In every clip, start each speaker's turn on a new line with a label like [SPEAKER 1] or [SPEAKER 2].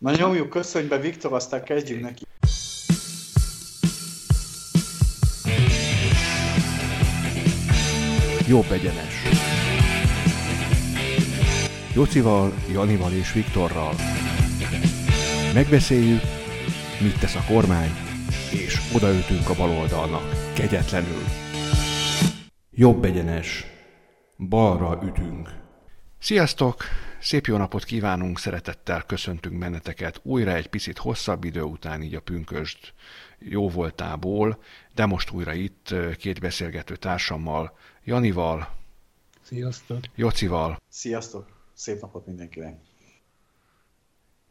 [SPEAKER 1] Na nyomjuk, köszönjük be Viktor, aztán kezdjünk neki.
[SPEAKER 2] Jobb egyenes. Jocival, Janival és Viktorral. Megbeszéljük, mit tesz a kormány, és odaütünk a baloldalnak, kegyetlenül. Jobb egyenes. Balra ütünk. Sziasztok! Szép jó napot kívánunk, szeretettel köszöntünk benneteket újra egy picit hosszabb idő után így a pünköst jó voltából, de most újra itt két beszélgető társammal, Janival,
[SPEAKER 3] Sziasztok!
[SPEAKER 2] Jocival.
[SPEAKER 1] Sziasztok! Szép napot mindenkinek!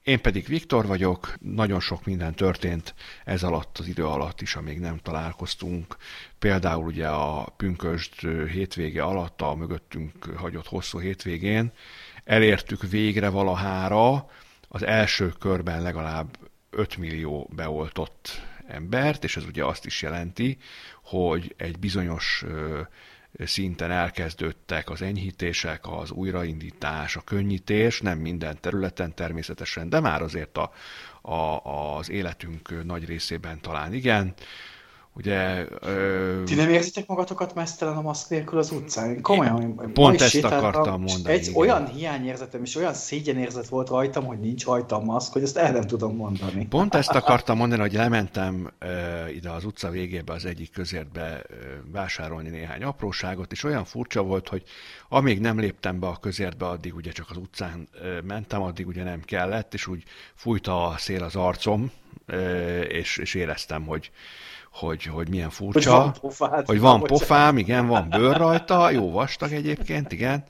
[SPEAKER 2] Én pedig Viktor vagyok, nagyon sok minden történt ez alatt az idő alatt is, amíg nem találkoztunk. Például ugye a pünkösd hétvége alatt, a mögöttünk hagyott hosszú hétvégén, elértük végre valahára az első körben legalább 5 millió beoltott embert, és ez ugye azt is jelenti, hogy egy bizonyos szinten elkezdődtek az enyhítések, az újraindítás, a könnyítés, nem minden területen természetesen, de már azért a, a, az életünk nagy részében talán igen. Ugye,
[SPEAKER 1] ö... Ti nem érzitek magatokat mesztelen a maszk nélkül az utcán? Komolyan,
[SPEAKER 2] Pont ezt akartam mondani.
[SPEAKER 1] Egy igen. olyan hiányérzetem és olyan szégyenérzet volt rajtam, hogy nincs rajtam maszk, hogy ezt el nem tudom mondani.
[SPEAKER 2] Pont ezt akartam mondani, hogy lementem ö, ide az utca végébe az egyik közértbe ö, vásárolni néhány apróságot, és olyan furcsa volt, hogy amíg nem léptem be a közértbe, addig ugye csak az utcán ö, mentem, addig ugye nem kellett, és úgy fújta a szél az arcom, ö, és, és éreztem, hogy hogy, hogy milyen furcsa. Hogy van, pofád, hogy van pofám, igen, van bőr rajta, jó vastag egyébként, igen.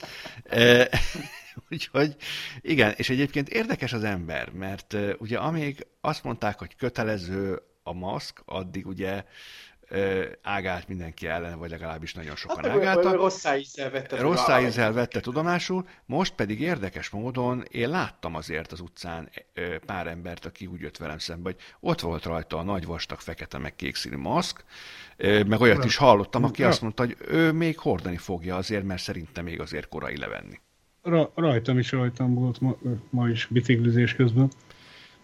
[SPEAKER 2] E, úgyhogy igen, és egyébként érdekes az ember, mert ugye amíg azt mondták, hogy kötelező a maszk, addig ugye ágált mindenki ellen, vagy legalábbis nagyon sokan hát, ágáltak.
[SPEAKER 1] Rossz ízzel vette,
[SPEAKER 2] ízzel vette tudomásul, most pedig érdekes módon én láttam azért az utcán pár embert, aki úgy jött velem szembe, hogy ott volt rajta a nagy vastag fekete meg kék színű maszk, meg olyat is hallottam, aki azt mondta, hogy ő még hordani fogja azért, mert szerintem még azért korai levenni.
[SPEAKER 3] Ra- rajtam is rajtam volt ma, ma is biciklizés közben.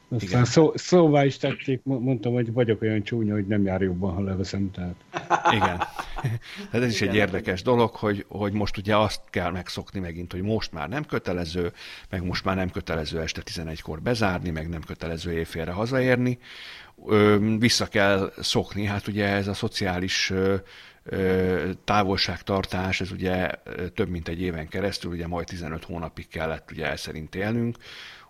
[SPEAKER 3] Aztán szó, szóvá is tették, mondtam, hogy vagyok olyan csúnya, hogy nem jár jobban, ha leveszem, tehát.
[SPEAKER 2] Igen. Tehát ez is egy érdekes dolog, hogy, hogy most ugye azt kell megszokni megint, hogy most már nem kötelező, meg most már nem kötelező este 11-kor bezárni, meg nem kötelező éjfélre hazaérni. Vissza kell szokni, hát ugye ez a szociális távolságtartás, ez ugye több mint egy éven keresztül, ugye majd 15 hónapig kellett ugye el szerint élnünk,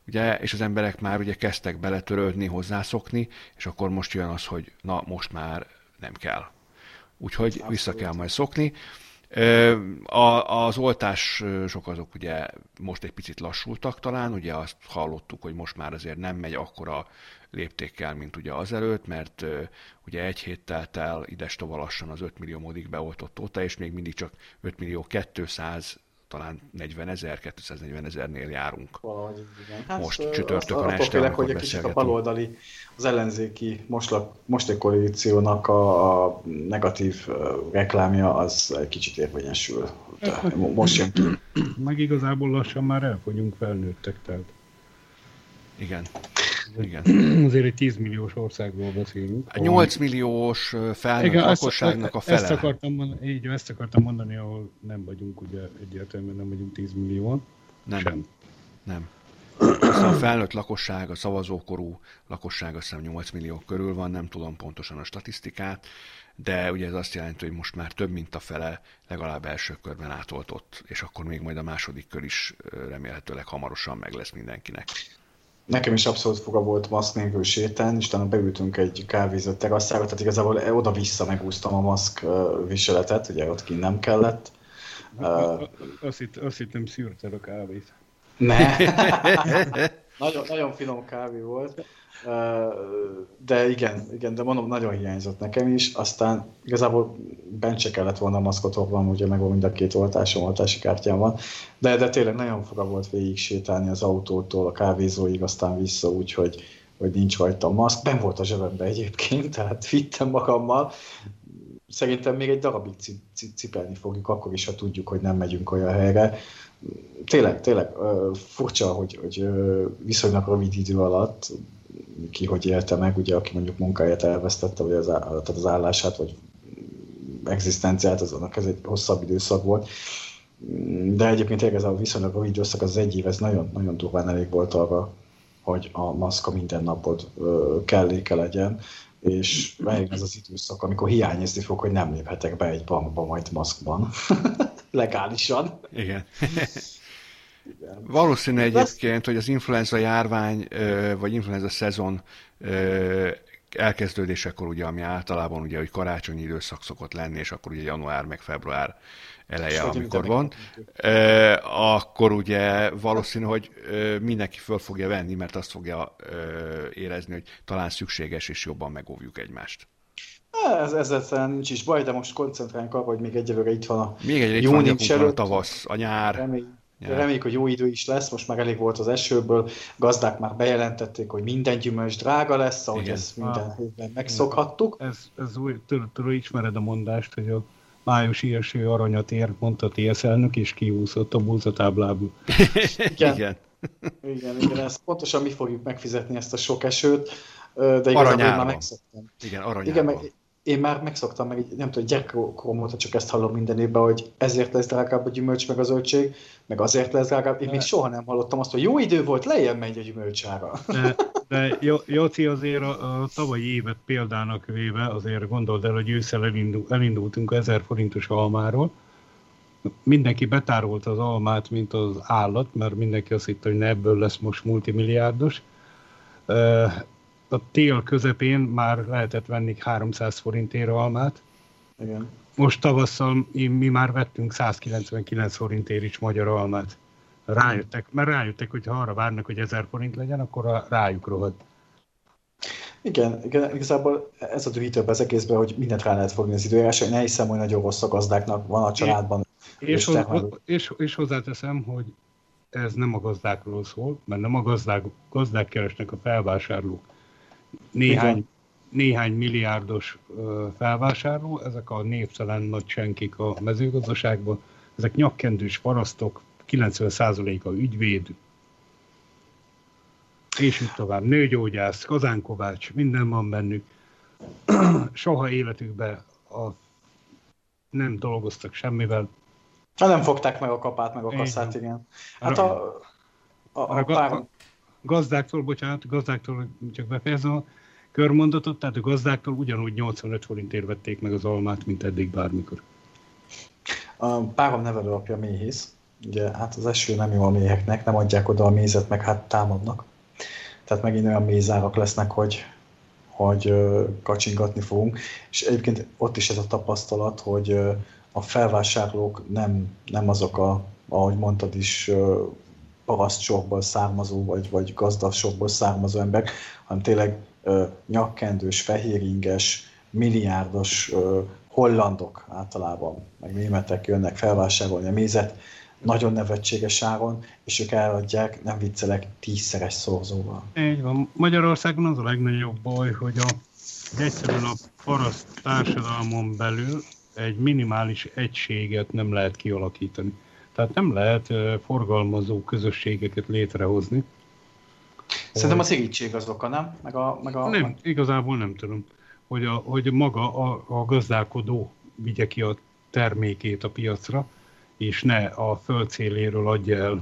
[SPEAKER 2] ugye, és az emberek már ugye kezdtek beletörődni, hozzászokni, és akkor most jön az, hogy na, most már nem kell. Úgyhogy Abszolút. vissza kell majd szokni. A, az oltások azok ugye most egy picit lassultak talán, ugye azt hallottuk, hogy most már azért nem megy akkora léptékkel, mint ugye azelőtt, mert ugye egy hét telt el ides lassan az 5 millió modig beoltott óta, és még mindig csak 5 millió 200 talán 40 ezer, 240 ezernél járunk.
[SPEAKER 1] Valahogy, igen. Hát,
[SPEAKER 2] most csütörtökön este, félek,
[SPEAKER 1] hogy egy kicsit a baloldali, az ellenzéki most egy koalíciónak a, a negatív reklámja az egy kicsit érvényesül. De most jön ki.
[SPEAKER 3] Meg igazából lassan már elfogyunk felnőttek, tehát.
[SPEAKER 2] Igen. Igen.
[SPEAKER 3] Azért egy 10 milliós országról beszélünk.
[SPEAKER 2] A 8 milliós felnőtt Igen, lakosságnak a fele.
[SPEAKER 3] Ezt akartam, mondani, így, ezt akartam mondani, ahol nem vagyunk, ugye egyértelműen nem vagyunk 10 millióan.
[SPEAKER 2] Nem. Sem. Nem. Aztán a felnőtt lakosság, a szavazókorú lakosság azt hiszem 8 millió körül van, nem tudom pontosan a statisztikát, de ugye ez azt jelenti, hogy most már több mint a fele legalább első körben átoltott, és akkor még majd a második kör is remélhetőleg hamarosan meg lesz mindenkinek.
[SPEAKER 1] Nekem is abszolút foga volt maszk nélkül sétálni, és utána beültünk egy kávézó terasszára, tehát igazából oda-vissza megúsztam a maszk viseletet, ugye ott kint nem kellett.
[SPEAKER 3] Azt, azt hittem szűrted a kávét.
[SPEAKER 1] Ne. nagyon, nagyon finom kávé volt. De igen, igen, de mondom, nagyon hiányzott nekem is. Aztán igazából bent se kellett volna a maszkot van, ugye meg mind a két oltásom, oltási kártyám van. De, de tényleg nagyon foga volt végig sétálni az autótól a kávézóig, aztán vissza, úgyhogy hogy nincs rajta maszk. Ben volt a zsebembe egyébként, tehát vittem magammal. Szerintem még egy darabig cipelni fogjuk, akkor is, ha tudjuk, hogy nem megyünk olyan helyre tényleg, tényleg furcsa, hogy, hogy viszonylag rövid idő alatt ki hogy élte meg, ugye, aki mondjuk munkáját elvesztette, vagy az, tehát az állását, vagy egzisztenciát, azonnak ez egy hosszabb időszak volt. De egyébként ez a viszonylag rövid időszak, az egy év, ez nagyon, nagyon durván elég volt arra, hogy a maszka minden napod kelléke legyen, és eljön ez az időszak, amikor hiányozni fog, hogy nem léphetek be egy bankba majd maszkban. Legálisan.
[SPEAKER 2] Igen. Valószínű egyébként, hogy az influenza járvány, vagy influenza szezon elkezdődésekor, ugye, ami általában ugye, hogy karácsonyi időszak szokott lenni, és akkor ugye január meg február eleje, Sőt, amikor van, akkor ugye valószínű, hogy mindenki föl fogja venni, mert azt fogja érezni, hogy talán szükséges, és jobban megóvjuk egymást.
[SPEAKER 1] Ez, ezzel nincs is baj, de most koncentráljunk arra, hogy még egyelőre itt van a
[SPEAKER 2] Még egy jó nincs előtt, a tavasz, a nyár.
[SPEAKER 1] Remény, Ja. Reméljük, hogy jó idő is lesz, most már elég volt az esőből, gazdák már bejelentették, hogy minden gyümölcs drága lesz, ahogy Igen. ezt minden ah. évben megszokhattuk.
[SPEAKER 3] Ez, ez új, tudod, ismered a mondást, hogy a májusi eső aranyat ér, mondta TSZ elnök, és kiúszott a búzatáblából.
[SPEAKER 1] igen. igen. igen, igen, ezt pontosan mi fogjuk megfizetni ezt a sok esőt, de igazából már megszoktam.
[SPEAKER 2] Igen, aranyában. Igen, meg
[SPEAKER 1] én már megszoktam, meg nem tudom, gyerekkorom óta csak ezt hallom minden évben, hogy ezért lesz drágább a gyümölcs, meg a zöldség, meg azért lesz drágább. Én de... még soha nem hallottam azt, hogy jó idő volt, lejjebb megy a gyümölcsára.
[SPEAKER 3] De, de Jóci azért a, a tavalyi évet példának véve, azért gondold el, hogy ősszel elindul, elindultunk 1000 forintos almáról, mindenki betárolta az almát, mint az állat, mert mindenki azt hitte, hogy ne ebből lesz most multimilliárdos a tél közepén már lehetett venni 300 forintért almát.
[SPEAKER 1] Igen.
[SPEAKER 3] Most tavasszal mi már vettünk 199 forintért is magyar almát. Rájöttek, mert rájöttek, hogy ha arra várnak, hogy 1000 forint legyen, akkor rájuk rohad.
[SPEAKER 1] Igen, igen, igazából ez a dühítőbb az egészben, hogy mindent rá lehet fogni az időjárásra. Én hiszem, hogy nagyon rossz a gazdáknak van a családban.
[SPEAKER 3] És, és, és, és, és hozzáteszem, hogy ez nem a gazdákról szól, mert nem a gazdák, gazdák keresnek a felvásárlók néhány, néhány milliárdos felvásárló, ezek a névtelen nagy senkik a mezőgazdaságban, ezek nyakkendős parasztok, 90%-a ügyvéd, és így tovább. Nőgyógyász, kazánkovács, minden van bennük. Soha életükben a, nem dolgoztak semmivel.
[SPEAKER 1] Ha nem fogták meg a kapát, meg a kasszát, igen. Hát a,
[SPEAKER 3] a, a, a, pár gazdáktól, bocsánat, gazdáktól csak befejezem a körmondatot, tehát a gazdáktól ugyanúgy 85 forintért vették meg az almát, mint eddig bármikor.
[SPEAKER 1] A párom nevelőapja méhész, ugye hát az eső nem jó a méheknek, nem adják oda a mézet, meg hát támadnak. Tehát megint olyan mézárak lesznek, hogy, hogy kacsingatni fogunk. És egyébként ott is ez a tapasztalat, hogy a felvásárlók nem, nem azok a, ahogy mondtad is, parasztsorból származó, vagy, vagy gazdagsorból származó emberek, hanem tényleg ö, nyakkendős, fehéringes, milliárdos ö, hollandok általában, meg németek jönnek felvásárolni a mézet, nagyon nevetséges áron, és ők eladják, nem viccelek, tízszeres szorzóval.
[SPEAKER 3] Így van. Magyarországon az a legnagyobb baj, hogy a, egyszerűen a paraszt társadalmon belül egy minimális egységet nem lehet kialakítani. Tehát nem lehet forgalmazó közösségeket létrehozni.
[SPEAKER 1] Szerintem a szigítség az oka, nem? Meg a, meg a...
[SPEAKER 3] Nem, igazából nem tudom, hogy, a, hogy maga a, a gazdálkodó vigye ki a termékét a piacra, és ne a földcéléről adja el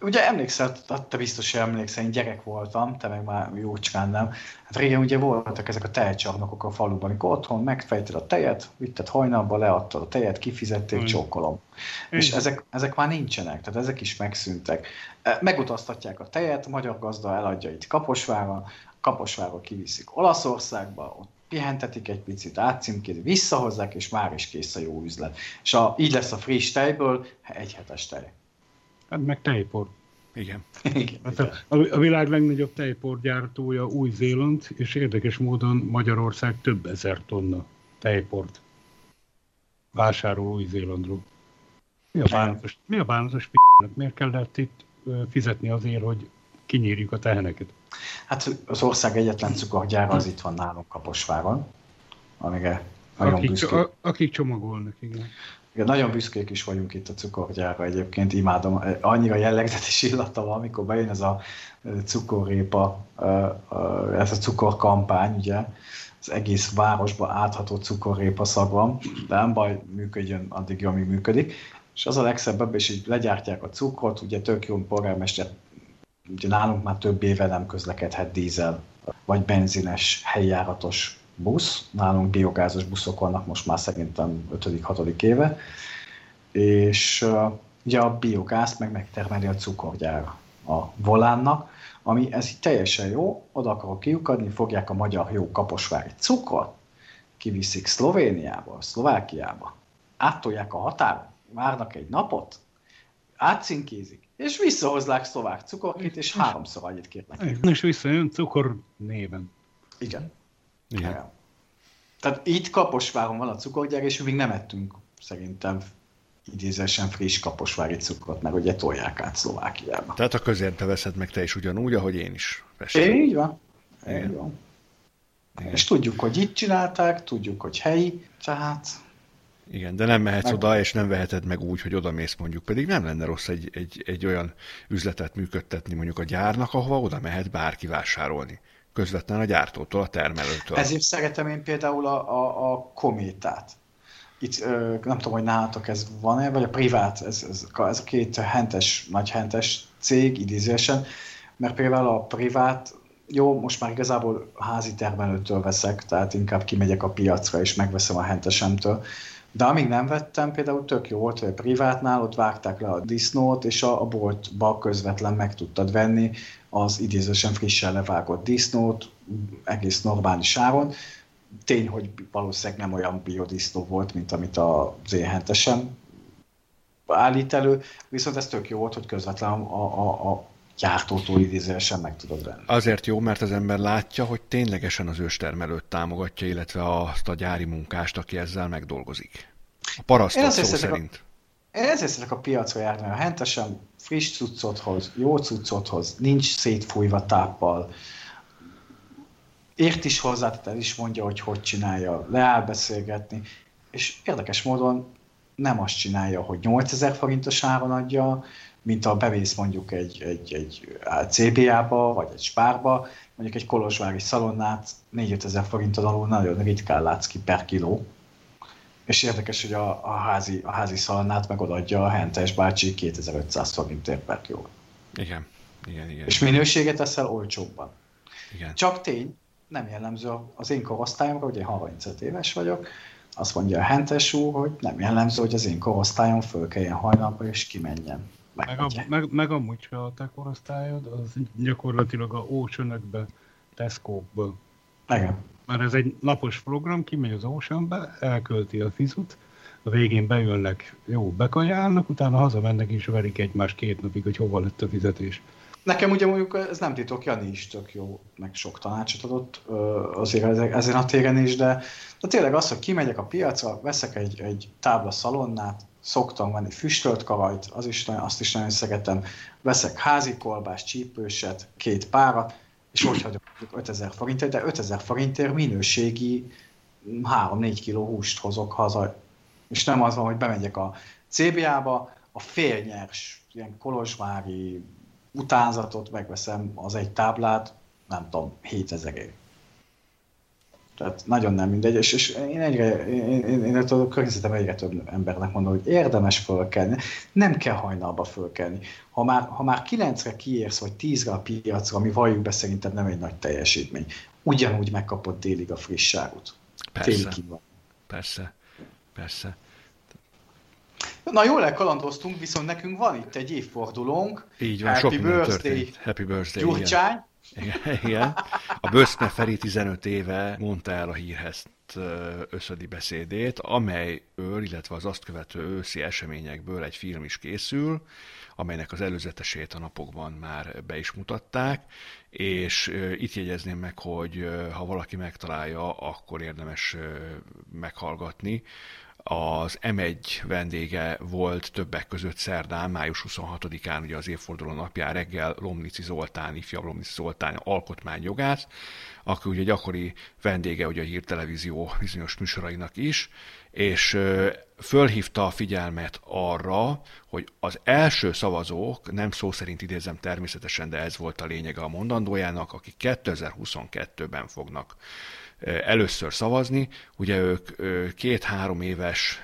[SPEAKER 1] Ugye emlékszel, hát te biztos, hogy emlékszel, én gyerek voltam, te meg már jócskán nem. Hát régen ugye voltak ezek a tejcsarnokok a faluban, amikor otthon megfejted a tejet, vitted hajnalba, leadtad a tejet, kifizették, mm. csókolom. Mm. És ezek, ezek már nincsenek, tehát ezek is megszűntek. E, megutaztatják a tejet, a magyar gazda eladja itt Kaposvára, Kaposvára kiviszik Olaszországba, ott pihentetik egy picit, átcímkézik, visszahozzák, és már is kész a jó üzlet. És a, így lesz a friss tejből egy hetes tej.
[SPEAKER 3] Hát meg tejpor.
[SPEAKER 2] Igen.
[SPEAKER 3] igen, hát a, a világ legnagyobb tejporgyártója Új-Zéland, és érdekes módon Magyarország több ezer tonna tejport vásárol Új-Zélandról. Mi a bánatos, mi a bánatos p***nak? Miért kellett itt fizetni azért, hogy kinyírjuk a teheneket?
[SPEAKER 1] Hát az ország egyetlen cukorgyára az itt van nálunk Kaposváron, amire nagyon
[SPEAKER 3] akik, a, akik csomagolnak, igen.
[SPEAKER 1] Igen, nagyon büszkék is vagyunk itt a cukorgyárra egyébként, imádom. Annyira jellegzetes illata van, amikor bejön ez a cukorrépa, ez a cukorkampány, ugye, az egész városba átható cukorrépa szag van, de nem baj, működjön addig, amíg működik. És az a legszebb, és így legyártják a cukrot, ugye tök jó polgármester, ugye nálunk már több éve nem közlekedhet dízel, vagy benzines, helyjáratos busz, nálunk biogázos buszok vannak most már szerintem 5.-6. éve, és ugye a biogázt meg megtermeli a cukorgyár a volánnak, ami ez így teljesen jó, oda akarok kiukadni, fogják a magyar jó kaposvári cukrot, kiviszik Szlovéniába, Szlovákiába, áttolják a határon, várnak egy napot, átcinkézik, és visszahozlák szlovák cukorkét, és háromszor annyit kérnek.
[SPEAKER 3] És visszajön cukor néven.
[SPEAKER 1] Igen. Igen. Igen. Tehát itt Kaposváron van a cukorgyár, és még nem ettünk szerintem idézésen friss kaposvári cukrot, meg ugye tolják át Szlovákiába.
[SPEAKER 2] Tehát a közérte veszed meg te is ugyanúgy, ahogy én is.
[SPEAKER 1] Vestem. Így van. Így van. Igen. És tudjuk, hogy itt csinálták, tudjuk, hogy helyi, tehát...
[SPEAKER 2] Igen, de nem mehetsz meg... oda, és nem veheted meg úgy, hogy oda mész mondjuk. Pedig nem lenne rossz egy, egy, egy olyan üzletet működtetni mondjuk a gyárnak, ahova oda mehet bárki vásárolni. Közvetlen a gyártótól, a termelőtől.
[SPEAKER 1] Ezért szeretem én például a, a, a kométát itt nem tudom, hogy nálatok ez van-e, vagy a privát, ez, ez, ez a két hentes, nagy hentes cég idézésen, mert például a privát, jó, most már igazából házi termelőtől veszek, tehát inkább kimegyek a piacra és megveszem a hentesemtől, de amíg nem vettem, például tök jó volt, hogy a privátnál ott vágták le a disznót, és a, a boltba közvetlen meg tudtad venni az idézősen frissen levágott disznót, egész normális áron, tény, hogy valószínűleg nem olyan biodisznó volt, mint amit a zéhentesen állít elő, viszont ez tök jó volt, hogy közvetlenül a, a, a gyártótól idézősen meg tudod venni.
[SPEAKER 2] Azért jó, mert az ember látja, hogy ténylegesen az őstermelőt támogatja, illetve azt a gyári munkást, aki ezzel megdolgozik. A parasztot szó szerint.
[SPEAKER 1] A, én ezért szeretek a piacra járni, a hentesen friss cuccot hoz, jó cuccot hoz, nincs szétfújva táppal, ért is hozzá, tehát el is mondja, hogy hogy csinálja, leáll beszélgetni, és érdekes módon nem azt csinálja, hogy 8000 forintos áron adja, mint a bevész mondjuk egy, egy, egy CBA-ba, vagy egy spárba, mondjuk egy kolozsvári szalonnát 4 ezer forinton alul nagyon ritkán látsz ki per kiló. És érdekes, hogy a, a, házi, a házi szalonnát megadja a Hentes bácsi 2500 forintért per kiló.
[SPEAKER 2] Igen. igen, igen.
[SPEAKER 1] És minőséget eszel olcsóbban. Igen. Csak tény, nem jellemző az én korosztályomra, ugye 35 éves vagyok, azt mondja a Hentes úr, hogy nem jellemző, hogy az én korosztályom föl kelljen hajnalba és kimenjen.
[SPEAKER 3] Meg, a, meg, meg amúgy se a te korosztályod, az gyakorlatilag a Ocean-ökbe, Tesco-ba.
[SPEAKER 1] Igen.
[SPEAKER 3] Mert ez egy napos program, kimegy az Oceanbe, elkölti a fizut, a végén bejönnek, jó, bekajálnak, utána hazamennek és verik egymást két napig, hogy hova lett a fizetés.
[SPEAKER 1] Nekem ugye mondjuk ez nem titok, Jani is tök jó, meg sok tanácsot adott azért ezen a téren is, de, de tényleg az, hogy kimegyek a piacra, veszek egy, egy tábla szalonnát, szoktam venni füstölt kavajt, az is, azt is nagyon szeretem, veszek házi kolbás, csípőset, két párat, és úgy hagyok 5000 forintért, de 5000 forintért minőségi 3-4 kiló húst hozok haza, és nem az van, hogy bemegyek a CBA-ba, a félnyers, ilyen kolozsvári utánzatot, megveszem az egy táblát, nem tudom, 7000 év. Tehát nagyon nem mindegy, és, és én egyre, én, én, én a környezetem egyre több embernek mondom, hogy érdemes fölkelni, nem kell hajnalba fölkelni. Ha már, ha már 9-re kiérsz, vagy 10-re a piacra, ami valljuk be szerintem nem egy nagy teljesítmény, ugyanúgy megkapod délig a frissságot.
[SPEAKER 2] Persze, persze, persze.
[SPEAKER 1] Na jól elkalandoztunk, viszont nekünk van itt egy évfordulónk.
[SPEAKER 2] Így van, Happy sok birthday, történt. Happy birthday,
[SPEAKER 1] Gyurcsány.
[SPEAKER 2] Igen. Igen. A Böszme Feri 15 éve mondta el a hírhez összödi beszédét, amelyről, illetve az azt követő őszi eseményekből egy film is készül, amelynek az előzetesét a napokban már be is mutatták, és itt jegyezném meg, hogy ha valaki megtalálja, akkor érdemes meghallgatni az M1 vendége volt többek között szerdán, május 26-án, ugye az évforduló napján reggel Lomnici Zoltán, ifjabb Lomnici Zoltán alkotmányjogász, aki ugye gyakori vendége ugye a hírtelevízió bizonyos műsorainak is, és fölhívta a figyelmet arra, hogy az első szavazók, nem szó szerint idézem természetesen, de ez volt a lényege a mondandójának, akik 2022-ben fognak először szavazni. Ugye ők két-három éves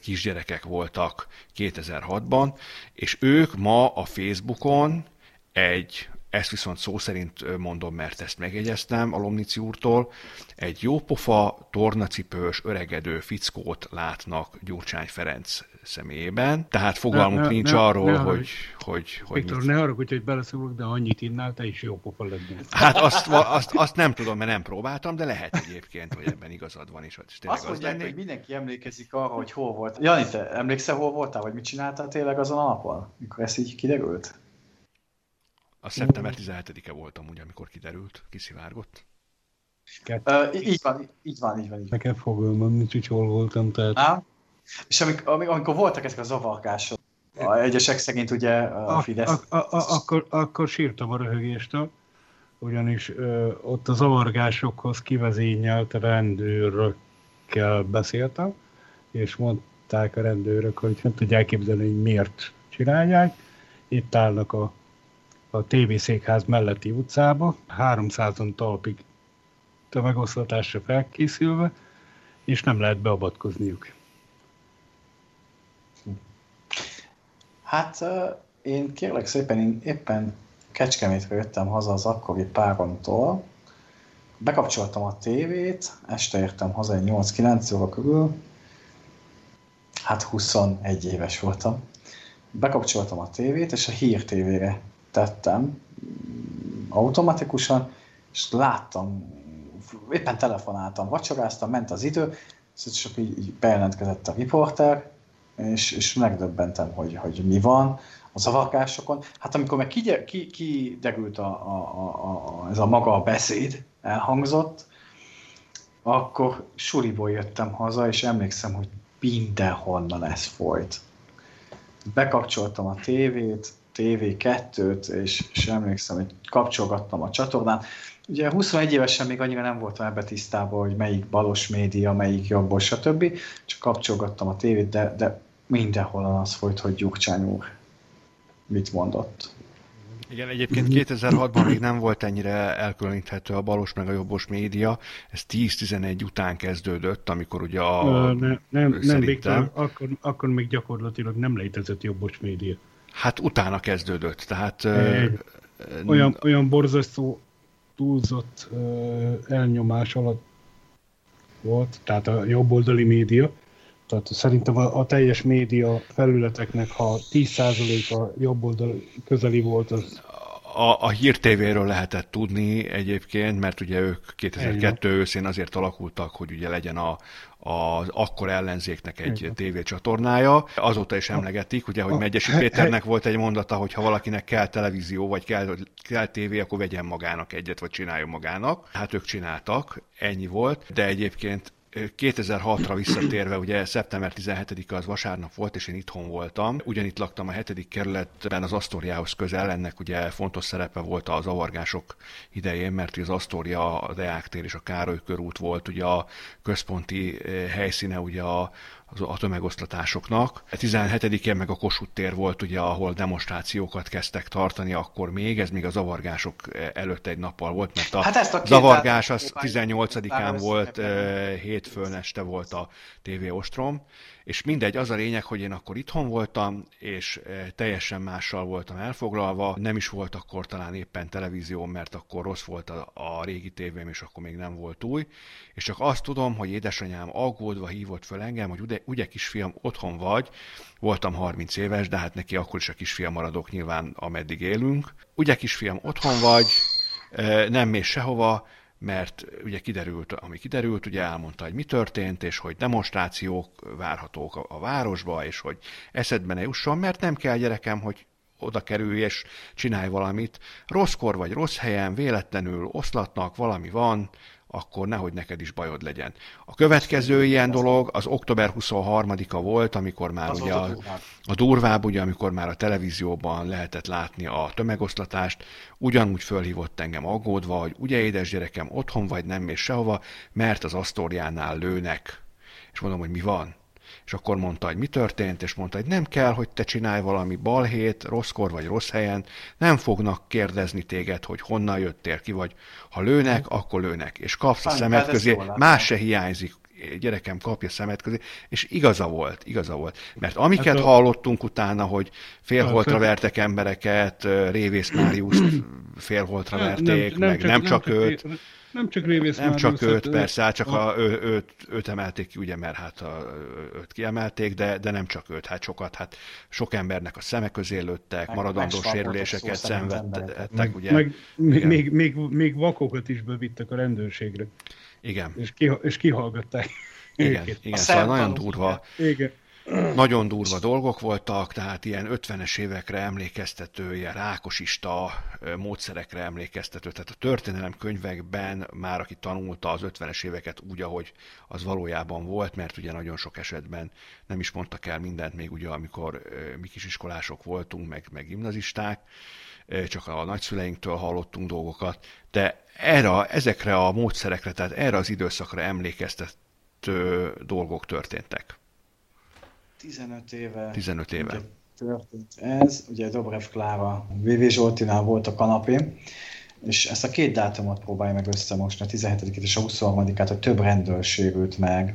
[SPEAKER 2] kisgyerekek voltak 2006-ban, és ők ma a Facebookon egy ezt viszont szó szerint mondom, mert ezt megjegyeztem a Lomnici úrtól, egy jópofa, tornacipős, öregedő fickót látnak Gyurcsány Ferenc személyében, tehát fogalmunk ne, nincs ne, arról, ne, hogy, hogy,
[SPEAKER 3] hogy... Viktor, mit... ne arra, hogy beleszólok, de annyit innál, te is jópofa lennél.
[SPEAKER 2] Hát azt, azt, azt, nem tudom, mert nem próbáltam, de lehet egyébként, hogy ebben igazad van, és
[SPEAKER 1] és azt mondják, hogy mindenki emlékezik arra, hogy hol volt. Jani, te emlékszel, hol voltál, vagy mit csináltál tényleg azon a napon, mikor ez így kiderült?
[SPEAKER 2] A szeptember 17-e voltam ugye, amikor kiderült, kiszivárgott.
[SPEAKER 1] Uh, így van, így van, így van. Így van.
[SPEAKER 3] Nekem fogalmam nincs, hogy hol voltam, tehát...
[SPEAKER 1] Á? És amikor, amikor voltak ezek a zavargások, a egyesek szerint ugye a Fidesz... A, a,
[SPEAKER 3] a, akkor, akkor sírtam a röhögéstől, ugyanis ö, ott a zavargásokhoz kivezényelt rendőrökkel beszéltem, és mondták a rendőrök, hogy nem tudják képzelni, hogy miért csinálják. Itt állnak a a tévészékház melletti utcába, 300-on talpig tömegoszlatásra felkészülve, és nem lehet beavatkozniuk.
[SPEAKER 1] Hát én kérlek szépen, én éppen Kecskemétre jöttem haza az akkori páromtól, bekapcsoltam a tévét, este értem haza egy 8-9 óra körül, hát 21 éves voltam. Bekapcsoltam a tévét, és a hír tévére tettem automatikusan, és láttam, éppen telefonáltam, vacsoráztam, ment az idő, és így, így bejelentkezett a riporter, és, és megdöbbentem, hogy, hogy mi van a zavarkásokon. Hát amikor meg kiderült ki, a, a, a, a, ez a maga a beszéd, elhangzott, akkor suliból jöttem haza, és emlékszem, hogy mindenhonnan ez folyt. Bekapcsoltam a tévét, TV2-t, és, és emlékszem, hogy kapcsolgattam a csatornán. Ugye 21 évesen még annyira nem voltam ebbe tisztában, hogy melyik balos média, melyik jobbos, stb. Csak kapcsolgattam a tévét, de, de mindenhol az folyt, hogy Gyurcsány úr mit mondott.
[SPEAKER 2] Igen, egyébként 2006-ban még nem volt ennyire elkülöníthető a balos meg a jobbos média. Ez 10-11 után kezdődött, amikor ugye a...
[SPEAKER 3] Ne, nem, nem, Viktor, akkor, akkor még gyakorlatilag nem létezett jobbos média.
[SPEAKER 2] Hát utána kezdődött, tehát...
[SPEAKER 3] Egy, olyan, olyan borzasztó túlzott elnyomás alatt volt, tehát a jobboldali média, tehát szerintem a, a teljes média felületeknek, ha 10%-a jobboldali közeli volt, az
[SPEAKER 2] a, a Hír TV-ről lehetett tudni egyébként, mert ugye ők 2002 őszén azért alakultak, hogy ugye legyen a, az akkor ellenzéknek egy tévécsatornája. Azóta is emlegetik, ugye, hogy Megyesi Péternek volt egy mondata, hogy ha valakinek kell televízió, vagy kell, kell tévé, akkor vegyen magának egyet, vagy csináljon magának. Hát ők csináltak, ennyi volt, de egyébként 2006-ra visszatérve, ugye szeptember 17-e az vasárnap volt, és én itthon voltam. Ugyanitt laktam a 7. kerületben az Asztóriához közel, ennek ugye fontos szerepe volt az avargások idején, mert az Asztória, a Deák tér és a Károly körút volt ugye a központi eh, helyszíne ugye a, a tömegosztatásoknak. 17-én meg a Kossuth tér volt, ugye, ahol demonstrációkat kezdtek tartani akkor még, ez még a zavargások előtt egy nappal volt, mert a, hát a zavargás az 18-án volt, hétfőn este volt a TV Ostrom, és mindegy, az a lényeg, hogy én akkor itthon voltam, és eh, teljesen mással voltam elfoglalva, nem is volt akkor talán éppen televízió, mert akkor rossz volt a, a régi tévém, és akkor még nem volt új, és csak azt tudom, hogy édesanyám aggódva hívott föl engem, hogy ugye, ugye kisfiam, otthon vagy, voltam 30 éves, de hát neki akkor is a kisfiam maradok nyilván, ameddig élünk. Ugye kisfiam, otthon vagy, eh, nem mész sehova, mert ugye kiderült, ami kiderült, ugye elmondta, hogy mi történt, és hogy demonstrációk várhatók a, a városba, és hogy eszedbe ne jusson, mert nem kell gyerekem, hogy oda kerülj és csinálj valamit. Rosszkor vagy rossz helyen, véletlenül oszlatnak, valami van, akkor nehogy neked is bajod legyen. A következő ilyen dolog az október 23-a volt, amikor már az ugye a, durvább. a durvább, ugye, amikor már a televízióban lehetett látni a tömegoszlatást, ugyanúgy fölhívott engem aggódva, hogy ugye édes gyerekem, otthon vagy nem mész sehova, mert az asztóriánál lőnek. És mondom, hogy mi van? És akkor mondta, hogy mi történt, és mondta, hogy nem kell, hogy te csinálj valami balhét, rosszkor vagy rossz helyen, nem fognak kérdezni téged, hogy honnan jöttél ki, vagy ha lőnek, akkor lőnek, és kapsz a szemed hát közé, más se hiányzik, gyerekem kapja szemet közé, és igaza volt, igaza volt. Mert amiket hát a... hallottunk utána, hogy félholtra vertek embereket, Révész Máriuszt félholtra verték, nem, nem, meg csak, nem csak, nem őt. Csak,
[SPEAKER 3] nem csak Révész
[SPEAKER 2] Nem csak őt, persze, hát csak a, ő, őt, őt, emelték ki, ugye, mert hát a, őt kiemelték, de, de nem csak őt, hát sokat, hát sok embernek a szeme közé lőttek, maradandó sérüléseket szenvedtek, ugye.
[SPEAKER 3] Meg, még, még, még vakokat is bevittek a rendőrségre.
[SPEAKER 2] Igen.
[SPEAKER 3] És, ki, és kihallgatták.
[SPEAKER 2] Igen, igen, szóval nagyon durva. Igen nagyon durva dolgok voltak, tehát ilyen 50-es évekre emlékeztető, ilyen rákosista módszerekre emlékeztető, tehát a történelem könyvekben már aki tanulta az 50-es éveket úgy, ahogy az valójában volt, mert ugye nagyon sok esetben nem is mondtak el mindent, még ugye amikor mi kisiskolások voltunk, meg, meg gimnazisták, csak a nagyszüleinktől hallottunk dolgokat, de erre, ezekre a módszerekre, tehát erre az időszakra emlékeztető dolgok történtek.
[SPEAKER 1] 15 éve.
[SPEAKER 2] 15 éve.
[SPEAKER 1] Történt ez, ugye Dobrev Klára, VV Zsoltinál volt a kanapé, és ezt a két dátumot próbálja meg összemosni, a 17 és a 23-át, hogy több rendőr sérült meg.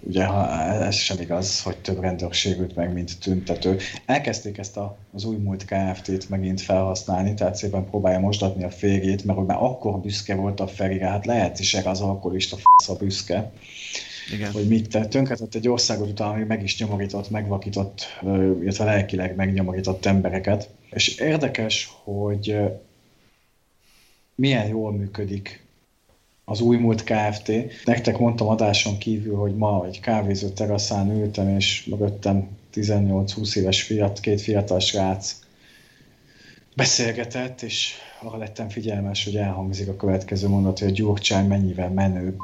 [SPEAKER 1] Ugye ha ez sem igaz, hogy több rendőr sérült meg, mint tüntető. Elkezdték ezt a, az új múlt Kft-t megint felhasználni, tehát szépen próbálja mosdatni a férjét, mert hogy már akkor büszke volt a Ferire, hát lehet is erre az alkoholista a büszke igen. hogy mit tett. Tönkretett egy országot utána, ami meg is nyomorított, megvakított, illetve lelkileg megnyomorított embereket. És érdekes, hogy milyen jól működik az új múlt Kft. Nektek mondtam adáson kívül, hogy ma egy kávézó teraszán ültem, és mögöttem 18-20 éves fiat, két fiatal srác beszélgetett, és arra lettem figyelmes, hogy elhangzik a következő mondat, hogy a Gyurcsány mennyivel menőbb,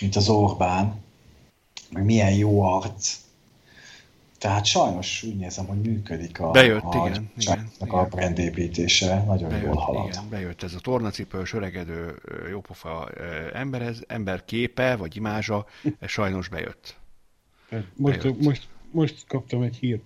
[SPEAKER 1] mint az Orbán, meg milyen jó arc. Tehát sajnos úgy nézem, hogy működik a,
[SPEAKER 2] bejött, a, igen, igen,
[SPEAKER 1] a igen. brandépítése, nagyon bejött, jól halad. Igen,
[SPEAKER 2] bejött ez a tornacipős, öregedő, jópofa ember, ez, ember képe, vagy imázsa, ez sajnos bejött.
[SPEAKER 3] Most, bejött. most, most kaptam egy hírt,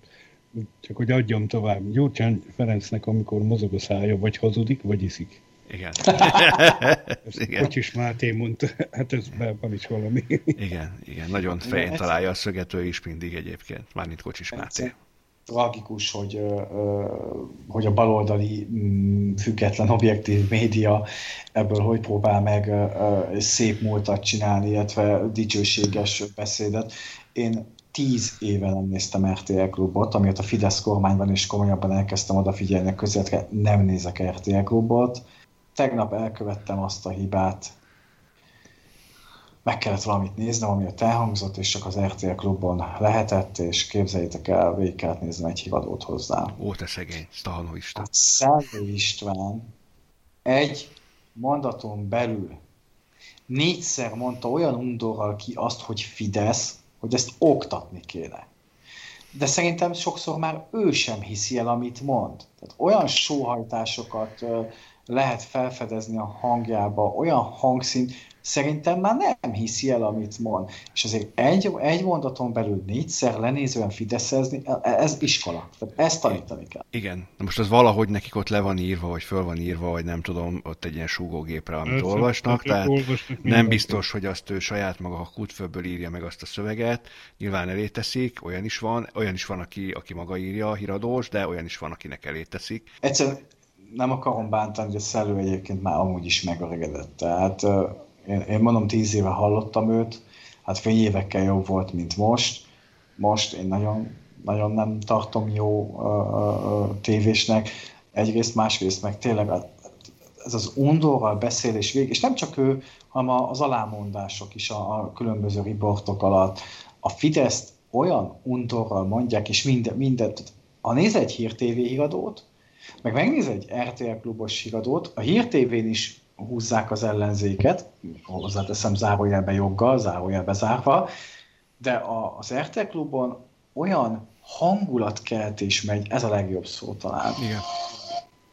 [SPEAKER 3] csak hogy adjam tovább. Gyurcsány Ferencnek, amikor mozog a szája, vagy hazudik, vagy iszik.
[SPEAKER 2] Igen.
[SPEAKER 3] igen. Kocsis Máté mondta, hát ez van is valami.
[SPEAKER 2] igen, igen, nagyon fején találja a szögető is mindig egyébként, mármint Kocsis Máté.
[SPEAKER 1] Tragikus, hogy, hogy a baloldali mm, független objektív média ebből hogy próbál meg szép múltat csinálni, illetve dicsőséges beszédet. Én tíz éve nem néztem RTL klubot, amiatt a Fidesz kormányban is komolyabban elkezdtem odafigyelni a közéletre, nem nézek RTL klubot tegnap elkövettem azt a hibát, meg kellett valamit néznem, ami ott elhangzott, és csak az RTL klubban lehetett, és képzeljétek el, végig kellett nézni egy hivadót hozzá.
[SPEAKER 2] Ó, te szegény, Stahanó István. Hát
[SPEAKER 1] Szelvő István egy mondaton belül négyszer mondta olyan undorral ki azt, hogy Fidesz, hogy ezt oktatni kéne. De szerintem sokszor már ő sem hiszi el, amit mond. Tehát olyan sóhajtásokat lehet felfedezni a hangjába olyan hangszint, szerintem már nem hiszi el, amit mond. És azért egy, egy mondaton belül négyszer lenézően fideszezni, ez iskola. Tehát ezt tanítani kell.
[SPEAKER 2] Igen. Na most az valahogy nekik ott le van írva, vagy föl van írva, vagy nem tudom, ott egy ilyen súgógépre, amit Ez olvasnak, tehát nem biztos, hogy azt ő saját maga a kutfőből írja meg azt a szöveget. Nyilván elé teszik, olyan is van, olyan is van, aki, aki maga írja a híradós, de olyan is van, akinek elé teszik.
[SPEAKER 1] Egyszerűen nem akarom bántani, a Szellő egyébként már amúgy is megöregedett. Tehát én, én mondom, tíz éve hallottam őt, hát fél évekkel jobb volt, mint most. Most én nagyon, nagyon nem tartom jó uh, tévésnek. Egyrészt, másrészt meg tényleg ez az undorral beszélés vég, és nem csak ő, hanem az alámondások is a, a különböző riportok alatt. A Fideszt olyan undorral mondják, és minden, mindent, ha néz egy hír TV híradót, meg megnéz egy RTL klubos híradót, a Hír TV-n is húzzák az ellenzéket, hozzáteszem zárójelbe joggal, zárójelbe zárva, de a, az RTL klubon olyan hangulatkeltés megy, ez a legjobb szó talán. Igen.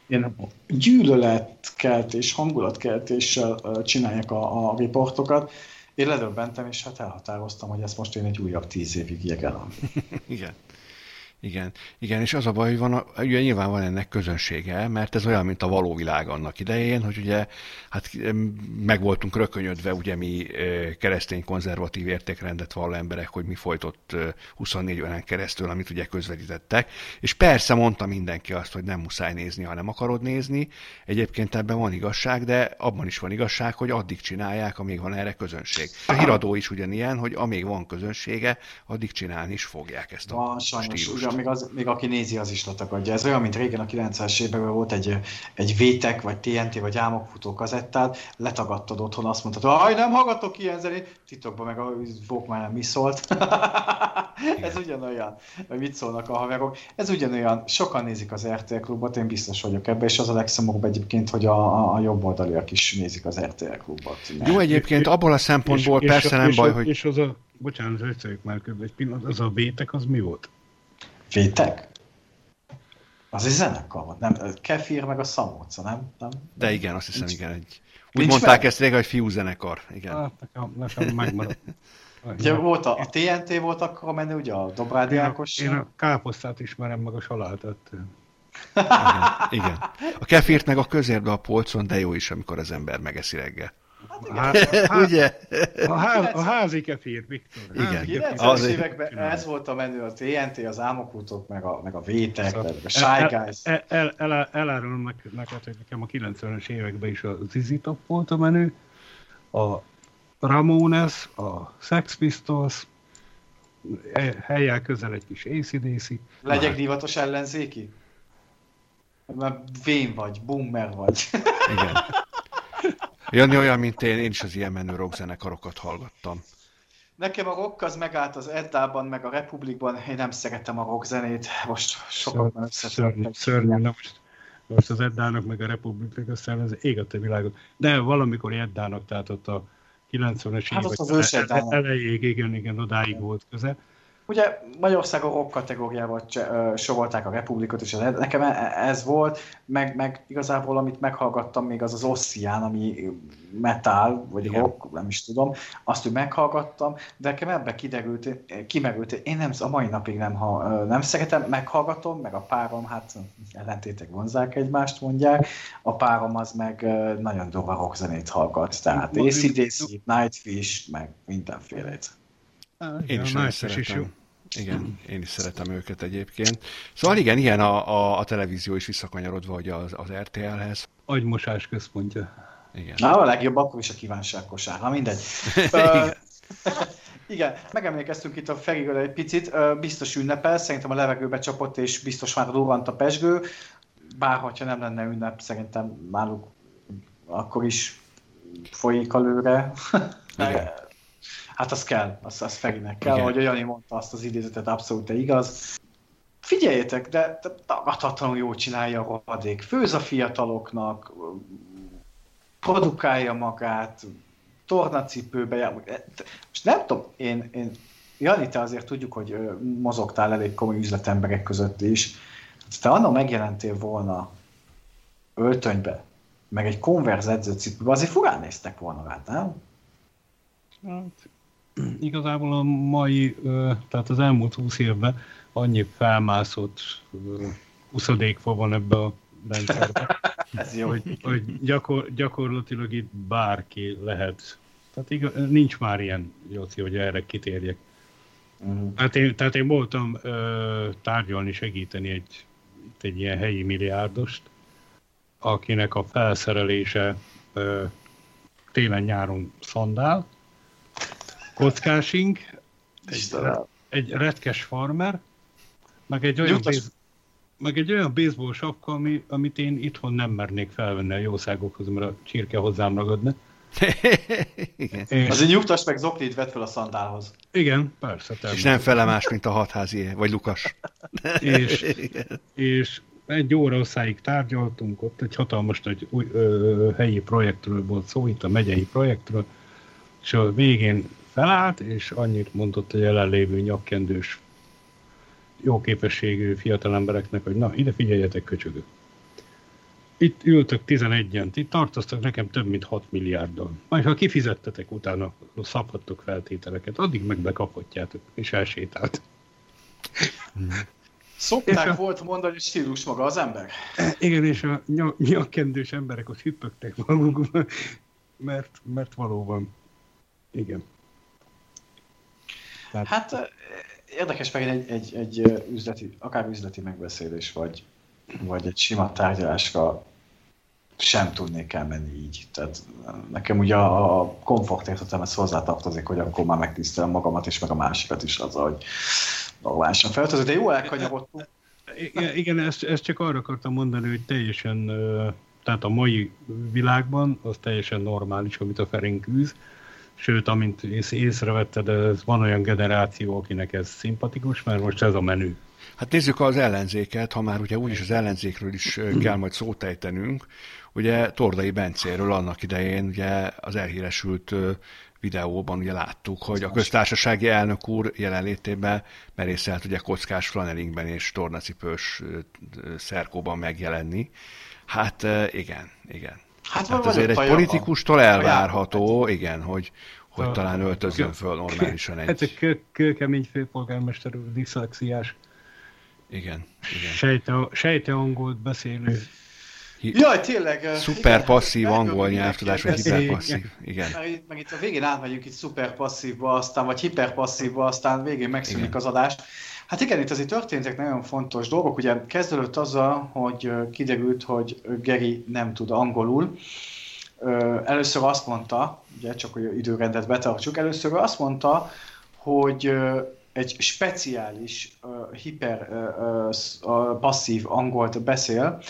[SPEAKER 1] Ilyen gyűlöletkeltés, hangulatkeltéssel csinálják a, a riportokat. Én ledöbbentem, és hát elhatároztam, hogy ezt most én egy újabb tíz évig jegelem.
[SPEAKER 2] Igen. Igen, igen, és az a baj, hogy van, ugye nyilván van ennek közönsége, mert ez olyan, mint a való világ annak idején, hogy ugye hát meg voltunk rökönyödve, ugye mi keresztény konzervatív értékrendet valló emberek, hogy mi folytott 24 órán keresztül, amit ugye közvetítettek, és persze mondta mindenki azt, hogy nem muszáj nézni, ha nem akarod nézni, egyébként ebben van igazság, de abban is van igazság, hogy addig csinálják, amíg van erre közönség. A híradó is ugyanilyen, hogy amíg van közönsége, addig csinálni is fogják ezt a van, stílust
[SPEAKER 1] még, az, még aki nézi, az is letakadja. Ez olyan, mint régen a 90-es években volt egy, egy Vétek, vagy TNT, vagy álmokfutó kazettát, letagadtad otthon, azt mondtad, hogy nem hallgatok ilyen zenét, titokban meg a Walkman mi szólt. ez ugyanolyan, vagy mit szólnak a haverok. Ez ugyanolyan, sokan nézik az RTL klubot, én biztos vagyok ebben, és az a legszomorúbb egyébként, hogy a, a, a jobb oldaliak is nézik az RTL klubot.
[SPEAKER 2] Jó, egyébként abból a szempontból és, persze és, nem
[SPEAKER 3] és,
[SPEAKER 2] baj, hogy...
[SPEAKER 3] És az a, bocsánat, hogy már egy pillanat, az a vétek, az mi volt?
[SPEAKER 1] Vétek? Az egy zenekar volt, nem? Kefir meg a Szamóca, nem? nem?
[SPEAKER 2] De igen, azt hiszem, Nincs. igen. Egy... Úgy Nincs mondták meg? ezt régen, hogy fiú zenekar. Igen. Hát,
[SPEAKER 3] nekem, nekem megmaradt.
[SPEAKER 1] Ugye volt a, a TNT volt akkor a menü, ugye a Dobrádi én,
[SPEAKER 3] Ákos. Én a káposztát ismerem, meg a salátot.
[SPEAKER 2] Igen, igen. A kefirt meg a közérbe a polcon, de jó is, amikor az ember megeszi reggel.
[SPEAKER 3] Hát, hát, ugye? A, ház, a házi kefír, Viktor.
[SPEAKER 1] Igen. 90-es években ez volt a menő, a TNT, az álmokútok, meg a, meg a vétek, szóval meg a Shy Guys. El,
[SPEAKER 3] el, el, elárulom neked, hogy nekem a 90-es években is a Zizi Top volt a menő, a Ramones, a Sex Pistols, e, helyel közel egy kis ACDC.
[SPEAKER 1] Legyek divatos ellenzéki? Mert vén vagy, boomer vagy.
[SPEAKER 2] Igen. Jani olyan, mint én, én is az ilyen menő rockzenekarokat hallgattam.
[SPEAKER 1] Nekem a rock az megállt az Eddában, meg a Republikban, én nem szeretem a rockzenét, most sokat nem
[SPEAKER 3] Szörnyű, szörnyű. Na most, most az Eddának, meg a Republiknak aztán az ég a te világot. De valamikor Eddának, tehát ott a 90-es hát évek elejéig, igen, igen, odáig volt köze.
[SPEAKER 1] Ugye Magyarországon rock kategóriával sorolták a Republikot, és nekem e- ez volt, meg, meg igazából amit meghallgattam még az az Ossian, ami metal, vagy Igen. rock, nem is tudom, azt úgy meghallgattam, de nekem ebbe kiderült, kimerült, én nem, a mai napig nem, ha, nem szeretem, meghallgatom, meg a párom, hát ellentétek vonzák egymást, mondják, a párom az meg nagyon durva rockzenét hallgat, tehát ACDC, Nightwish, meg mindenfélét.
[SPEAKER 2] Én is nagyon szeretem. Igen, én is szeretem őket egyébként. Szóval igen, ilyen a, a, a televízió is visszakanyarodva hogy az, az RTL-hez.
[SPEAKER 3] Agymosás központja.
[SPEAKER 1] Igen. Na, a legjobb akkor is a kívánságkosár. Na mindegy. igen. Igen, megemlékeztünk itt a Feriről egy picit, biztos ünnepel, szerintem a levegőbe csapott, és biztos már durrant a pesgő, bár ha nem lenne ünnep, szerintem náluk akkor is folyik a lőre. Hát az kell, az, az Ferinek kell, Igen. ahogy Jani mondta azt az idézetet, abszolút igaz. Figyeljétek, de, de tagadhatatlanul jól csinálja a rohadék. Főz a fiataloknak, produkálja magát, tornacipőbe, most nem tudom, én, én Jani, te azért tudjuk, hogy mozogtál elég komoly üzletemberek között is. Te annak megjelentél volna öltönybe, meg egy konverz edzőcipőbe, azért furán néztek volna rá, nem?
[SPEAKER 3] Hát, igazából a mai, tehát az elmúlt 20 évben annyi felmászott uszadékfa van ebbe a rendszerbe, Ez jó. hogy, hogy gyakor, gyakorlatilag itt bárki lehet. Tehát igaz, nincs már ilyen, Jóci, hogy erre kitérjek. Uh-huh. Tehát, én, tehát én voltam ö, tárgyalni, segíteni egy, egy ilyen helyi milliárdost, akinek a felszerelése ö, télen-nyáron szandál, kockásink, egy, egy retkes farmer, meg egy olyan, béz, meg egy olyan baseball sapka, ami, amit én itthon nem mernék felvenni a jószágokhoz, mert a csirke hozzám ragadna.
[SPEAKER 1] igen. És... Azért nyugtass meg zoknit vett fel a szandálhoz.
[SPEAKER 3] Igen, persze.
[SPEAKER 2] És nem fele más, mint a hatházi, vagy Lukas.
[SPEAKER 3] és, és egy óra osszáig tárgyaltunk, ott egy hatalmas nagy új, ö, helyi projektről volt szó, itt a megyei projektről, és a végén felállt, és annyit mondott a jelenlévő nyakkendős, jó képességű fiatal embereknek, hogy na, ide figyeljetek, köcsögök. Itt ültök 11-en, itt tartoztak nekem több mint 6 milliárddal. Majd ha kifizettetek utána, szabhattok feltételeket, addig meg bekaphatjátok, és elsétált.
[SPEAKER 1] Szokták a... volt mondani, hogy stílus maga az ember.
[SPEAKER 3] Igen, és a nyakkendős emberek ott hüppögtek magukban, mert, mert valóban. Igen.
[SPEAKER 1] Tehát... Hát érdekes meg egy, egy, egy üzleti, akár üzleti megbeszélés, vagy, vagy egy sima tárgyalásra sem tudnék elmenni így. Tehát nekem ugye a, a komfort értetem, hozzátartozik, hogy akkor már megtisztelem magamat és meg a másikat is azzal, hogy normálisan feltöző, de jó elkanyarodtunk.
[SPEAKER 3] Igen, igen ezt, ezt csak arra akartam mondani, hogy teljesen, tehát a mai világban az teljesen normális, amit a Ferenc űz, sőt, amint ész, észrevetted, ez van olyan generáció, akinek ez szimpatikus, mert most ez a menü.
[SPEAKER 2] Hát nézzük az ellenzéket, ha már ugye úgyis az ellenzékről is kell majd szót ejtenünk. Ugye Tordai Bencéről annak idején ugye az elhíresült videóban ugye láttuk, hogy a köztársasági elnök úr jelenlétében merészelt ugye kockás flanelingben és tornacipős szerkóban megjelenni. Hát igen, igen. Hát, hát azért egy politikustól elvárható, igen, hogy, hogy a, talán öltözön föl normálisan egy...
[SPEAKER 3] Hát egy kőkemény főpolgármester diszlexiás.
[SPEAKER 2] Igen, igen.
[SPEAKER 3] Sejte, sejte angolt beszélő
[SPEAKER 1] Jaj, tényleg.
[SPEAKER 2] Szuper passzív angol nyelvtudás, vagy hiperpasszív. Igen.
[SPEAKER 1] Meg, meg itt a végén átmegyünk itt szuper passzívba, aztán, vagy hiperpasszívba, aztán végén megszűnik igen. az adás. Hát igen, itt azért történtek nagyon fontos dolgok. Ugye kezdődött azzal, hogy kiderült, hogy Geri nem tud angolul. Először azt mondta, ugye csak hogy időrendet betartsuk, először azt mondta, hogy egy speciális, hiper passzív angolt beszél,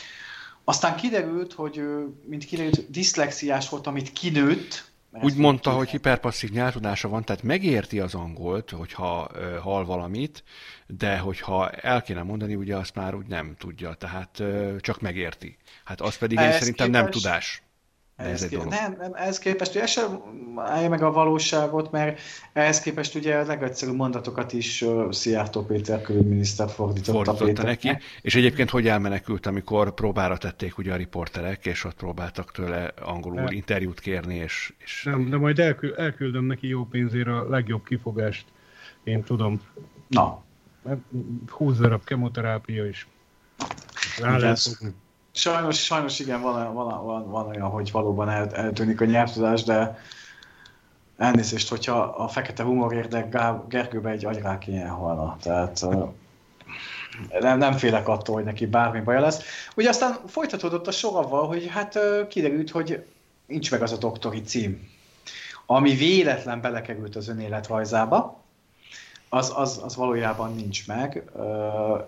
[SPEAKER 1] aztán kiderült, hogy mint kiderült, diszlexiás volt, amit kinőtt.
[SPEAKER 2] Úgy mondta, hogy hiperpasszív nyelvtudása van, tehát megérti az angolt, hogyha uh, hall valamit, de hogyha el kéne mondani, ugye azt már úgy nem tudja, tehát uh, csak megérti. Hát az pedig én szerintem képes... nem tudás.
[SPEAKER 1] Ez egy dolog. Nem, nem, ehhez képest ugye sem állja meg a valóságot, mert ehhez képest ugye a legegyszerűbb mondatokat is uh, Szijjártó Péter külügyminiszter fordította, fordította
[SPEAKER 2] neki. És egyébként hogy elmenekült, amikor próbára tették ugye a riporterek, és ott próbáltak tőle angolul de. interjút kérni, és... és...
[SPEAKER 3] Nem, de majd elkü- elküldöm neki jó pénzért a legjobb kifogást. Én tudom.
[SPEAKER 1] Na.
[SPEAKER 3] 20 darab kemoterápia is.
[SPEAKER 1] Rá lehet Sajnos, sajnos igen, van, van, van, van olyan, hogy valóban el, eltűnik a nyelvtudás, de elnézést, hogyha a fekete humor érdek Gergőbe egy agyrák ilyen halna. Tehát nem, nem félek attól, hogy neki bármi baja lesz. Ugye aztán folytatódott a sor avval, hogy hát kiderült, hogy nincs meg az a doktori cím, ami véletlen belekerült az önéletrajzába, az, az, az valójában nincs meg,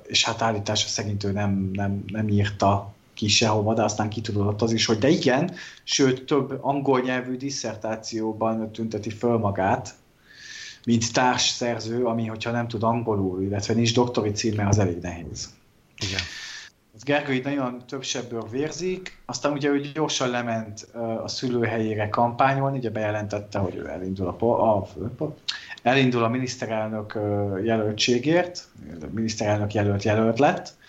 [SPEAKER 1] és hát állítása szerint ő nem, nem, nem írta ki sehova, de aztán kitudott az is, hogy de igen, sőt több angol nyelvű disszertációban tünteti föl magát, mint társszerző, ami, hogyha nem tud angolul, illetve nincs doktori címe, az elég nehéz.
[SPEAKER 2] Igen.
[SPEAKER 1] Az Gergő itt nagyon több sebből vérzik, aztán ugye ő gyorsan lement a szülőhelyére kampányolni, ugye bejelentette, hogy ő elindul a, a, a elindul a miniszterelnök jelöltségért, a miniszterelnök jelölt jelölt lett,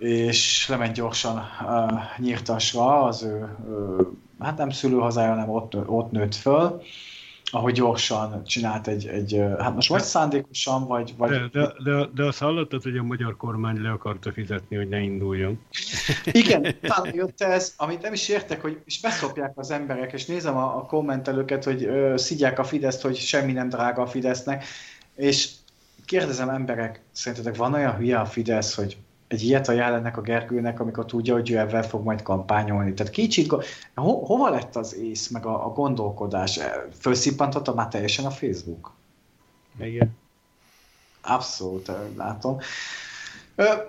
[SPEAKER 1] és lement gyorsan uh, nyírtasra, az ő, uh, hát nem szülőhazája, hanem ott, ott nőtt föl, ahogy gyorsan csinált egy, egy hát most vagy szándékosan, vagy... vagy...
[SPEAKER 3] De, de, de, de azt hallottad, hogy a magyar kormány le akarta fizetni, hogy ne induljon.
[SPEAKER 1] Igen, talán jött ez, amit nem is értek, hogy és beszopják az emberek, és nézem a, a kommentelőket, hogy ö, szidják a Fideszt, hogy semmi nem drága a Fidesznek, és kérdezem emberek, szerintetek van olyan hülye a Fidesz, hogy egy ilyet ajánl ennek a Gergőnek, amikor tudja, hogy ő ebben fog majd kampányolni. Tehát kicsit, ho, hova lett az ész, meg a, a gondolkodás? Fölszippantotta már teljesen a Facebook?
[SPEAKER 3] Igen.
[SPEAKER 1] Abszolút, látom.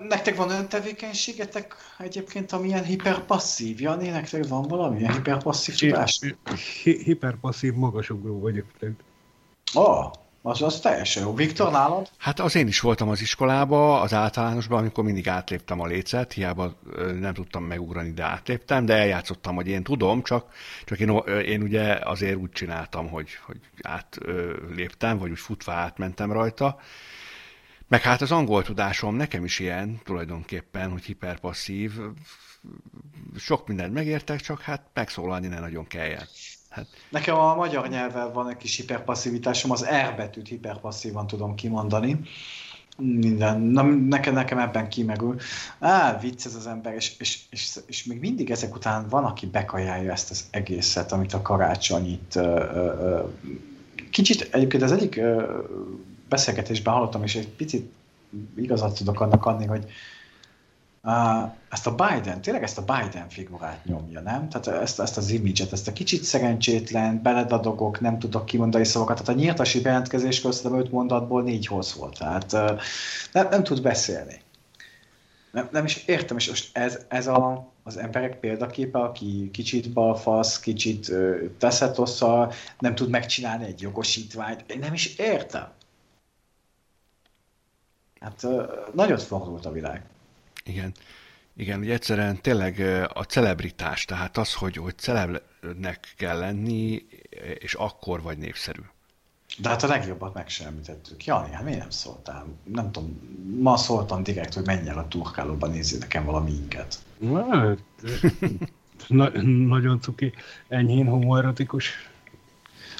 [SPEAKER 1] Nektek van olyan tevékenységetek egyébként, amilyen hiperpasszív? Jani, nektek van valamilyen hiperpasszív tudás?
[SPEAKER 3] Hi- hiperpasszív magasugró vagyok.
[SPEAKER 1] Oh, Az, az teljesen jó. Viktor, nálad?
[SPEAKER 2] Hát az én is voltam az iskolába, az általánosban, amikor mindig átléptem a lécet, hiába nem tudtam megugrani, de átléptem, de eljátszottam, hogy én tudom, csak, csak én, én ugye azért úgy csináltam, hogy, hogy átléptem, vagy úgy futva átmentem rajta. Meg hát az angol tudásom nekem is ilyen tulajdonképpen, hogy hiperpasszív. Sok mindent megértek, csak hát megszólalni ne nagyon kelljen.
[SPEAKER 1] Hát... Nekem a magyar nyelvvel van egy kis hiperpasszivitásom, az R betűt hiperpasszívan tudom kimondani. Minden, na, nekem, nekem ebben kimerül. Á, vicc ez az ember, és, és, és, és még mindig ezek után van, aki bekajálja ezt az egészet, amit a karácsonyit. Ö, ö, kicsit egyébként az egyik ö, beszélgetésben hallottam, és egy picit igazat tudok annak adni, hogy ezt a Biden, tényleg ezt a Biden figurát nyomja, nem? Tehát ezt, ezt az imidzset, ezt a kicsit szerencsétlen, beledadogok, nem tudok kimondani szavakat. Tehát a nyíltasi bejelentkezéskor szerintem öt mondatból négy hoz volt. Tehát nem, nem tud beszélni. Nem, nem is értem, és most ez, ez a, az emberek példaképe, aki kicsit balfasz, kicsit uh, teszetossza, nem tud megcsinálni egy jogosítványt. Én nem is értem. Hát nagyot fordult a világ.
[SPEAKER 2] Igen. Igen, ugye egyszerűen tényleg a celebritás, tehát az, hogy, hogy celebnek kell lenni, és akkor vagy népszerű.
[SPEAKER 1] De hát a legjobbat meg sem említettük. Jani, hát miért nem szóltál? Nem tudom, ma szóltam direkt, hogy menj el a turkálóba, nézzél nekem valami inket.
[SPEAKER 3] Hát, na, nagyon cuki, enyhén homoerotikus.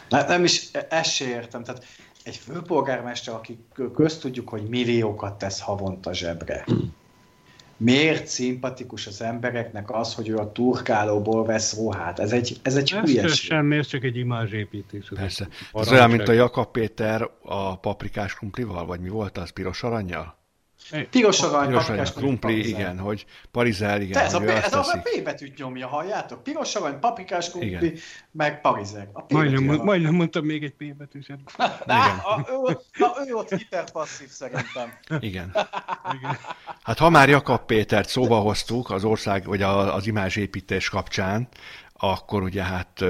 [SPEAKER 1] Ne, nem is, ezt se értem. Tehát egy főpolgármester, aki közt tudjuk, hogy milliókat tesz havonta zsebre miért szimpatikus az embereknek az, hogy ő a turkálóból vesz ruhát? Ez egy, ez egy hülyeség.
[SPEAKER 3] Semmi, ez csak egy imázsépítés.
[SPEAKER 2] Persze. Ez olyan, mint a Jakab Péter a paprikás kumplival, vagy mi volt az, piros aranyjal?
[SPEAKER 1] Piros arany, piros arany,
[SPEAKER 2] krumpli, igen, hogy parizel, igen.
[SPEAKER 1] De ez, a, ez a P betűt nyomja, halljátok? Piros arany, paprikás krumpli, igen. meg parizel.
[SPEAKER 3] Majdnem, majdnem mondtam még egy P betűt.
[SPEAKER 1] Na, a, ő, na, ő ott hiperpasszív szerintem.
[SPEAKER 2] Igen. igen. Hát ha már Jakab Pétert szóba hoztuk az ország, vagy az imázsépítés kapcsán, akkor ugye hát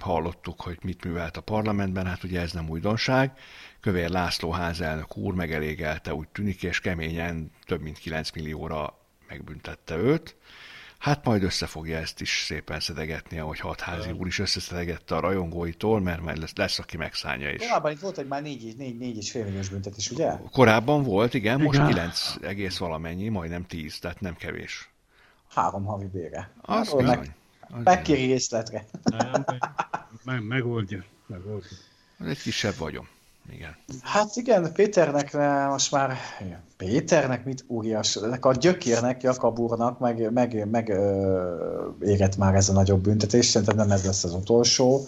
[SPEAKER 2] hallottuk, hogy mit művelt a parlamentben, hát ugye ez nem újdonság. Kövér László házelnök úr megelégelte, úgy tűnik, és keményen több mint 9 millióra megbüntette őt. Hát majd össze fogja ezt is szépen szedegetni, ahogy hatházi úr is összeszedegette a rajongóitól, mert majd lesz, lesz aki megszállja is.
[SPEAKER 1] Korábban itt volt egy már 4, 4, 4 és fél milliós büntetés, ugye?
[SPEAKER 2] Korábban volt, igen, most igen. 9 egész valamennyi, majdnem 10, tehát nem kevés.
[SPEAKER 1] Három havi bére.
[SPEAKER 2] Az bizony. Meg,
[SPEAKER 1] megkéri részletre.
[SPEAKER 3] Nem, meg, megoldja. megoldja.
[SPEAKER 2] Egy kisebb vagyom. Igen.
[SPEAKER 1] Hát igen, Péternek most már, Péternek mit óriás, a gyökérnek, Jakab úrnak meg, meg, meg ö, érett már ez a nagyobb büntetés, szerintem nem ez lesz az utolsó.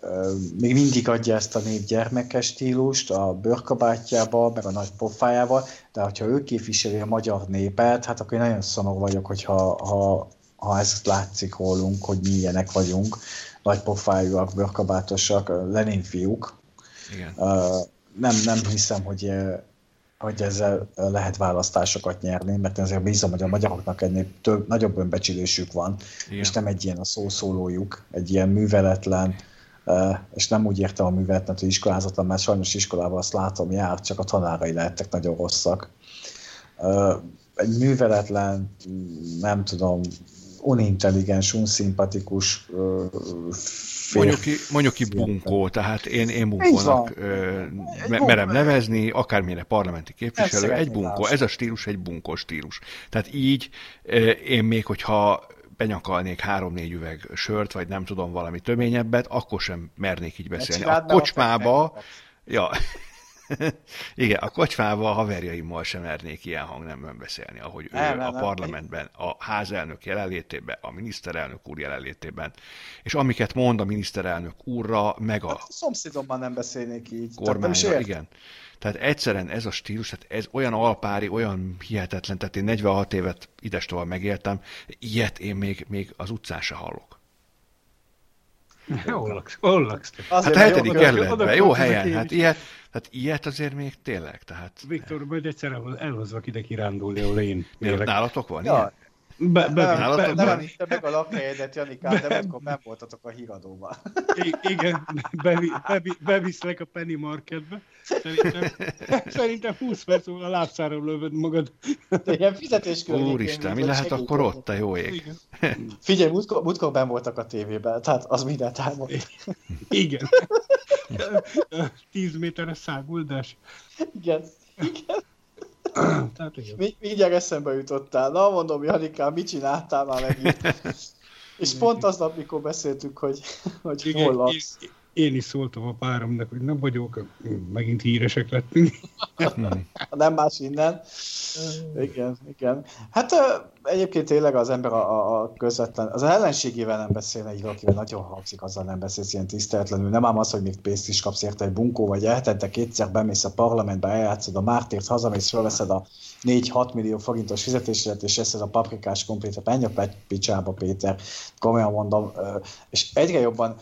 [SPEAKER 1] Ö, még mindig adja ezt a négy gyermekes stílust a bőrkabátjába, meg a nagy pofájával, de ha ő képviseli a magyar népet, hát akkor én nagyon szomorú vagyok, hogyha ha, ha ez látszik rólunk, hogy mi ilyenek vagyunk, nagy pofájúak, bőrkabátosak, Lenin fiúk, igen. Nem, nem hiszem, hogy, hogy ezzel lehet választásokat nyerni, mert azért bízom, hogy a magyaroknak ennél több, nagyobb önbecsülésük van, Igen. és nem egy ilyen a szószólójuk, egy ilyen műveletlen, és nem úgy értem a műveletlen, hogy iskolázatlan, mert sajnos iskolában azt látom, jár, csak a tanárai lehettek nagyon rosszak. Egy műveletlen, nem tudom, unintelligens, unszimpatikus
[SPEAKER 2] Mondjuk ki, mondjuk ki bunkó, tehát én, én bunkónak me, merem nevezni, akármilyen parlamenti képviselő, egy bunkó, ez a stílus egy bunkó stílus. Tehát így én még, hogyha benyakalnék három-négy üveg sört, vagy nem tudom, valami töményebbet, akkor sem mernék így beszélni. A kocsmába, ja, Igen, a kocsmában a haverjaimmal sem mernék ilyen hangnemben beszélni, ahogy ő nem, a nem, parlamentben, a házelnök jelenlétében, a miniszterelnök úr jelenlétében, és amiket mond a miniszterelnök úrra, meg a... Hát
[SPEAKER 1] a szomszédommal nem beszélnék így.
[SPEAKER 2] Kormányra, igen. Tehát egyszerűen ez a stílus, tehát ez olyan alpári, olyan hihetetlen, tehát én 46 évet idestova megéltem, ilyet én még, még az utcán se hallok.
[SPEAKER 3] Hol laksz?
[SPEAKER 2] Hát a hetedik kerületben, jó helyen, hát ilyet, tehát ilyet azért még tényleg, tehát...
[SPEAKER 3] Viktor, majd egyszer elhozva ide kirándulni, ahol én.
[SPEAKER 2] Nálatok van ja. ilyen?
[SPEAKER 1] Be, be, nem, be, nem említem meg a lakhelyedet, Janikám, de akkor nem voltatok a híradóban.
[SPEAKER 3] igen, bevi, bevi, beviszlek a Penny Marketbe. Szerintem, szerintem 20 perc múlva a lábszára lövöd magad.
[SPEAKER 1] De ilyen fizetés
[SPEAKER 2] Úristen, mi lehet akkor ott, a jó ég?
[SPEAKER 1] Igen. Figyelj, múltkor, múltkor ben voltak a tévében, tehát az mindent elmond.
[SPEAKER 3] Igen. 10 méteres száguldás.
[SPEAKER 1] Igen. Igen. Tehát Mi, mindjárt eszembe jutottál. Na, mondom, Janikám, mit csináltál már megint? És pont aznap, mikor beszéltük, hogy, hogy Igen, hol laksz.
[SPEAKER 3] Én is szóltam a páromnak, hogy nem vagyok, megint híresek lettünk.
[SPEAKER 1] nem más innen. Igen, igen. Hát egyébként tényleg az ember a, a közvetlen, az ellenségével nem beszélne, így valakivel nagyon hangzik, azzal nem beszélsz ilyen tiszteletlenül. Nem ám az, hogy még pénzt is kapsz érte egy bunkó, vagy eltette kétszer, bemész a parlamentbe, eljátszod a mártírt, hazamész, felveszed a 4-6 millió forintos fizetésedet, és eszed a paprikás komplétet, menj a picsába, Péter, komolyan mondom, és egyre jobban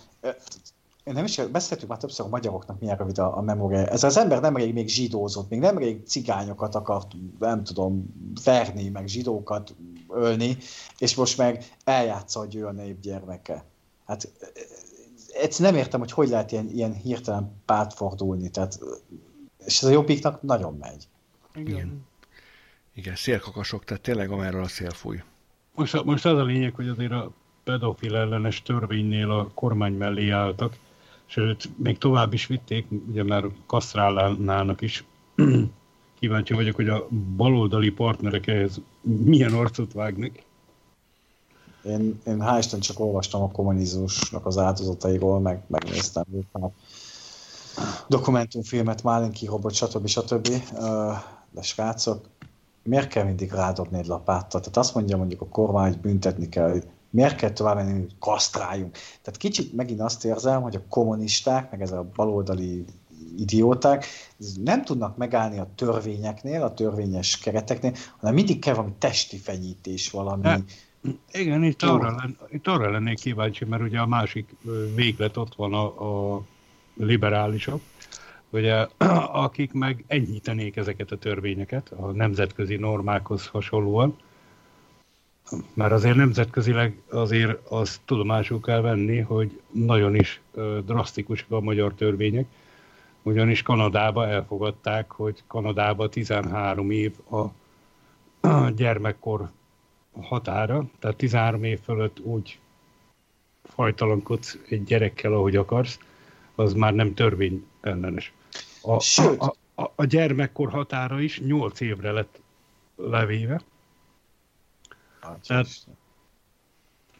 [SPEAKER 1] nem is beszéltük már többször a magyaroknak milyen rövid a, a memória. Ez az ember nemrég még zsidózott, még nemrég cigányokat akart, nem tudom, verni, meg zsidókat ölni, és most meg eljátsza, hogy ő a nép gyermeke. Hát egyszerűen nem értem, hogy hogy lehet ilyen, ilyen hirtelen pártfordulni, tehát, és ez a jobbiknak nagyon megy.
[SPEAKER 2] Igen. Igen, szélkakasok, tehát tényleg amerről a szél fúj.
[SPEAKER 3] Most, most az a lényeg, hogy azért a pedofil ellenes törvénynél a kormány mellé álltak, sőt, még tovább is vitték, ugye már kasztrálnának is. Kíváncsi vagyok, hogy a baloldali partnerek ehhez milyen arcot vágnak.
[SPEAKER 1] Én, én hál' Isten csak olvastam a kommunizmusnak az áldozatairól, meg megnéztem a dokumentumfilmet, Málinki robot, stb. stb. De srácok, miért kell mindig rádobni egy lapáttal? Tehát azt mondja mondjuk a kormány, hogy büntetni kell, miért kell tovább menni, hogy kasztráljunk. Tehát kicsit megint azt érzem, hogy a kommunisták, meg ez a baloldali idióták nem tudnak megállni a törvényeknél, a törvényes kereteknél, hanem mindig kell valami testi fenyítés, valami... De,
[SPEAKER 3] igen, itt arra, len, itt arra lennék kíváncsi, mert ugye a másik véglet ott van a, a liberálisok, ugye, akik meg enyhítenék ezeket a törvényeket a nemzetközi normákhoz hasonlóan, már azért nemzetközileg azért azt tudomásul kell venni, hogy nagyon is drasztikusak a magyar törvények, ugyanis Kanadába elfogadták, hogy Kanadába 13 év a, gyermekkor határa, tehát 13 év fölött úgy fajtalankodsz egy gyerekkel, ahogy akarsz, az már nem törvény ellenes. A. A, a, a gyermekkor határa is 8 évre lett levéve, tehát,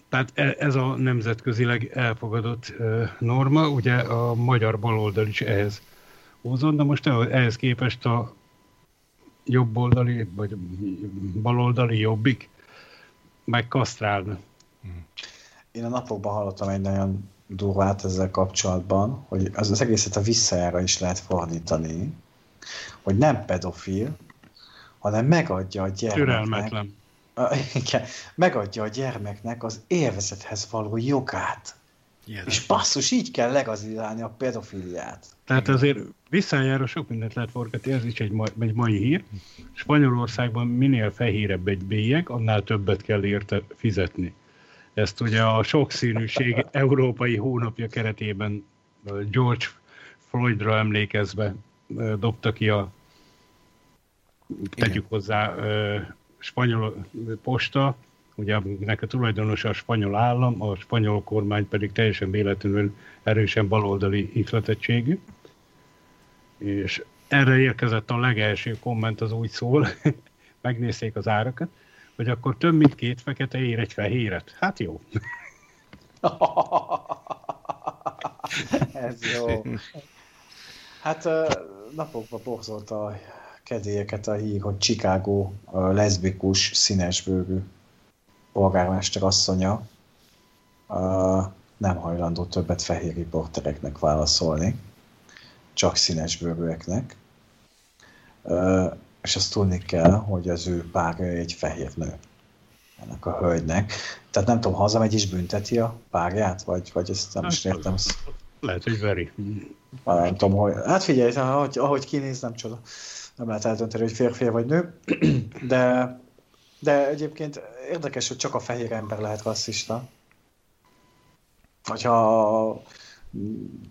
[SPEAKER 3] tehát e, ez a nemzetközileg elfogadott norma, ugye a magyar baloldal is ehhez húzott, de most ehhez képest a jobboldali, vagy baloldali jobbik megkasztrálna.
[SPEAKER 1] Én a napokban hallottam egy nagyon durvát ezzel kapcsolatban, hogy az, az egészet a visszajára is lehet fordítani, hogy nem pedofil, hanem megadja a gyermeknek. Türelmetlen igen, megadja a gyermeknek az élvezethez való jogát. Jelen. És basszus, így kell legazilálni a pedofiliát.
[SPEAKER 3] Tehát azért visszájára sok mindent lehet forgatni, ez is egy, mai, egy mai hír. Spanyolországban minél fehérebb egy bélyeg, annál többet kell érte fizetni. Ezt ugye a sokszínűség európai hónapja keretében George Floydra emlékezve dobta ki a tegyük hozzá spanyol posta, ugye aminek a tulajdonosa a spanyol állam, a spanyol kormány pedig teljesen véletlenül erősen baloldali ihletettségű. És erre érkezett a legelső komment, az úgy szól, megnézték az árakat, hogy akkor több mint két fekete ér egy fehéret. Hát jó.
[SPEAKER 1] Ez jó. Hát napokban borzolt a kedélyeket a hír, hogy Chicago leszbikus, színesbőrű polgármester asszonya nem hajlandó többet fehér riportereknek válaszolni, csak színesbőrűeknek. És azt tudni kell, hogy az ő párja egy fehér nő ennek a hölgynek. Tehát nem tudom, hazamegy és bünteti a párját, vagy, vagy ezt nem is értem.
[SPEAKER 3] Lehet, hogy veri.
[SPEAKER 1] Nem tudom, hogy... Hát figyelj, ahogy, ahogy kinéz, nem csoda nem lehet eldönteni, hogy férfi vagy nő, de De egyébként érdekes, hogy csak a fehér ember lehet rasszista. Hogyha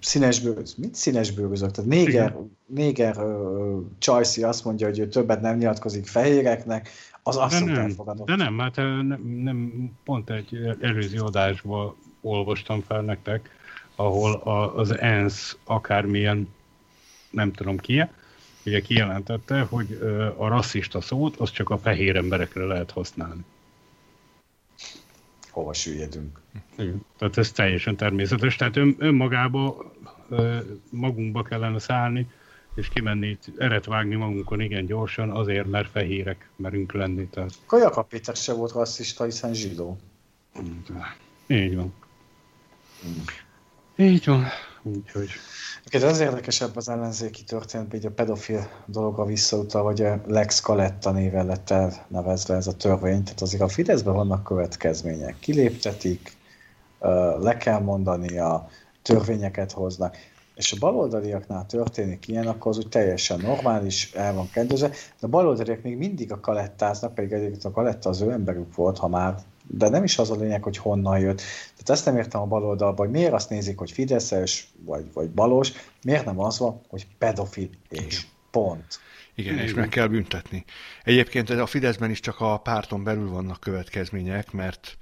[SPEAKER 1] színesbőröz, mit színesbőrözök? Tehát néger, néger uh, Csajci azt mondja, hogy ő többet nem nyilatkozik fehéreknek, az abszolút
[SPEAKER 3] de nem,
[SPEAKER 1] elfogadott.
[SPEAKER 3] De nem, hát nem, nem, pont egy előző adásban olvastam fel nektek, ahol a, az ENSZ akármilyen, nem tudom ki, ugye kijelentette, hogy a rasszista szót az csak a fehér emberekre lehet használni.
[SPEAKER 1] Hova süllyedünk?
[SPEAKER 3] Igen. Tehát ez teljesen természetes. Tehát ön, önmagába magunkba kellene szállni, és kimenni, eret vágni magunkon igen gyorsan, azért, mert fehérek merünk lenni. Tehát...
[SPEAKER 1] Kajaka Péter se volt rasszista, hiszen zsidó.
[SPEAKER 3] Így van. Így van. Úgyhogy...
[SPEAKER 1] Ez az érdekesebb az ellenzéki történet, hogy a pedofil dologra visszautal, hogy a Lex Kaletta néven lett elnevezve ez a törvény, tehát azért a Fideszben vannak következmények. Kiléptetik, le kell mondani, a törvényeket hoznak. És a baloldaliaknál történik ilyen, akkor az úgy teljesen normális, el van kedvezve, de a baloldaliak még mindig a kalettáznak, pedig egyébként a kaletta az ő emberük volt, ha már de nem is az a lényeg, hogy honnan jött. Tehát ezt nem értem a baloldalban, hogy miért azt nézik, hogy Fideszes vagy, vagy balos, miért nem az van, hogy pedofil és pont.
[SPEAKER 2] Igen, és meg kell büntetni. Egyébként a Fideszben is csak a párton belül vannak következmények, mert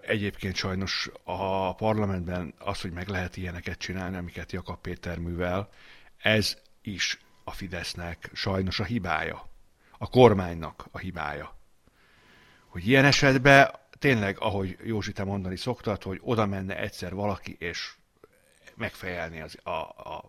[SPEAKER 2] Egyébként sajnos a parlamentben az, hogy meg lehet ilyeneket csinálni, amiket Jakab Péter művel, ez is a Fidesznek sajnos a hibája. A kormánynak a hibája. Hogy ilyen esetben tényleg, ahogy Józsi te mondani szoktad, hogy oda menne egyszer valaki, és megfejelni az, a, a,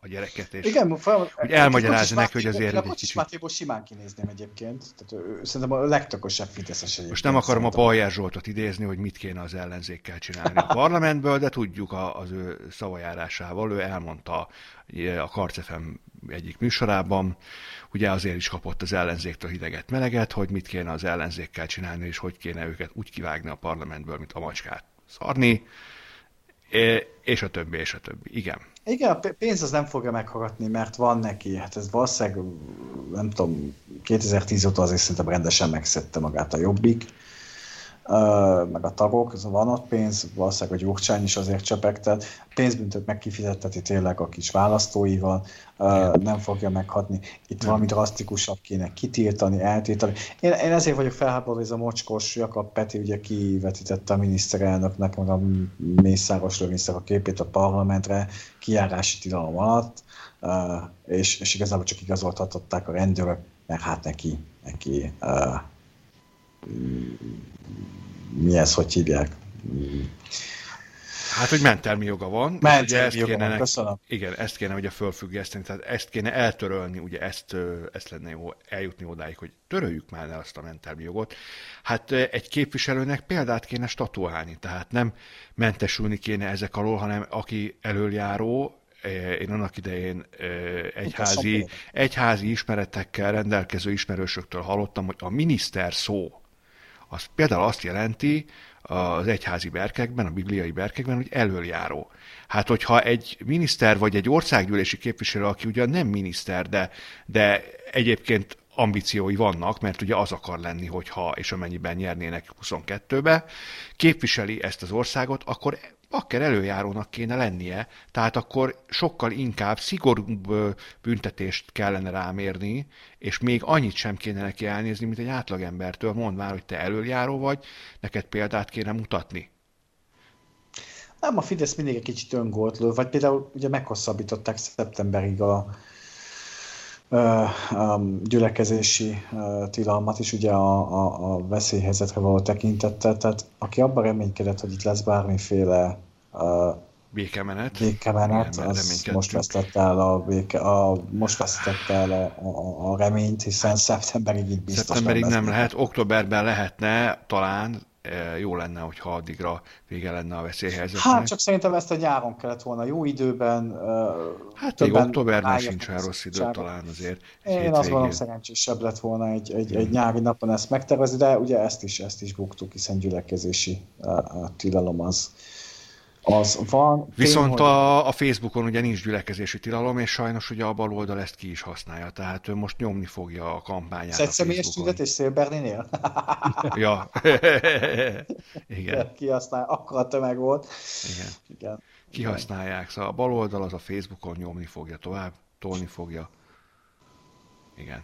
[SPEAKER 2] a gyereket, és
[SPEAKER 1] Igen, fel,
[SPEAKER 2] hogy elmagyarázza neki, hogy azért
[SPEAKER 1] egy kicsit... Mátéból simán kinézném egyébként. Tehát ő, szerintem a legtökösebb fideszes egyébként.
[SPEAKER 2] Most nem akarom a Bajer Zsoltot idézni, hogy mit kéne az ellenzékkel csinálni a parlamentből, de tudjuk az ő szavajárásával. Ő elmondta a Karcefem egyik műsorában, ugye azért is kapott az ellenzéktől hideget meleget, hogy mit kéne az ellenzékkel csinálni, és hogy kéne őket úgy kivágni a parlamentből, mint a macskát szarni, és a többi, és a többi. Igen.
[SPEAKER 1] Igen, a pénz az nem fogja meghallgatni, mert van neki. Hát ez valószínűleg, nem tudom, 2010 óta azért szerintem rendesen megszedte magát a jobbik meg a tagok, ez van ott pénz, valószínűleg a Gyurcsány is azért csepegtet, pénzbüntet meg kifizetteti tényleg a kis választóival, nem fogja meghatni. Itt nem. valami drasztikusabb kéne kitiltani, eltiltani. Én, én ezért vagyok felháborodva, hogy ez a mocskos Jakab Peti ugye kivetítette a miniszterelnöknek, meg a Mészáros Lőrincnek a képét a parlamentre kijárási tilalom alatt, és, és igazából csak igazoltatották a rendőrök, mert hát neki, neki mi ez, hogy hívják?
[SPEAKER 2] Hát, hogy mentelmi joga van.
[SPEAKER 1] Mentelmi ezt joga kéne, van, köszönöm.
[SPEAKER 2] Igen, ezt kéne ugye fölfüggeszteni, tehát ezt kéne eltörölni, ugye ezt, ezt lenne jó eljutni odáig, hogy töröljük már el azt a mentelmi jogot. Hát egy képviselőnek példát kéne statuálni, tehát nem mentesülni kéne ezek alól, hanem aki elöljáró, én annak idején egyházi, egyházi ismeretekkel rendelkező ismerősöktől hallottam, hogy a miniszter szó az például azt jelenti az egyházi berkekben, a bibliai berkekben, hogy elöljáró. Hát, hogyha egy miniszter vagy egy országgyűlési képviselő, aki ugyan nem miniszter, de, de egyébként ambíciói vannak, mert ugye az akar lenni, hogyha és amennyiben nyernének 22-be, képviseli ezt az országot, akkor akkor előjárónak kéne lennie, tehát akkor sokkal inkább szigorúbb büntetést kellene rámérni, és még annyit sem kéne neki elnézni, mint egy átlagembertől, mondd már, hogy te előjáró vagy, neked példát kéne mutatni.
[SPEAKER 1] Nem, a Fidesz mindig egy kicsit öngoltlő, vagy például ugye meghosszabbították szeptemberig a, a gyülekezési tilalmat is ugye a, a, a veszélyhelyzetre való tekintettel, tehát aki abban reménykedett, hogy itt lesz bármiféle
[SPEAKER 2] békemenet,
[SPEAKER 1] békemenet Igen, az most vesztette el a, béke, a, most vesztette el a, a, a reményt, hiszen szeptemberig így biztos
[SPEAKER 2] Szeptemberig nem, nem lehet, októberben lehetne talán, jó lenne, hogyha addigra vége lenne a veszélyhelyzetnek.
[SPEAKER 1] Hát csak szerintem ezt a nyáron kellett volna jó időben.
[SPEAKER 2] Hát még októberben sincs olyan rossz idő talán azért.
[SPEAKER 1] Én azt gondolom szerencsésebb lett volna egy, egy, egy nyári napon ezt megtervezni, de ugye ezt is, ezt is buktuk, hiszen gyülekezési a, a tilalom az Az van.
[SPEAKER 2] Viszont tény, a, a Facebookon ugye nincs gyülekezési tilalom, és sajnos ugye a baloldal ezt ki is használja, tehát ő most nyomni fogja a kampányát
[SPEAKER 1] Egy személyes tüntetés Szélberninél?
[SPEAKER 2] ja. Igen.
[SPEAKER 1] Kihasznál, akkor a tömeg volt.
[SPEAKER 2] Igen. Igen. Kihasználják, szóval a baloldal az a Facebookon nyomni fogja tovább, tolni fogja. Igen.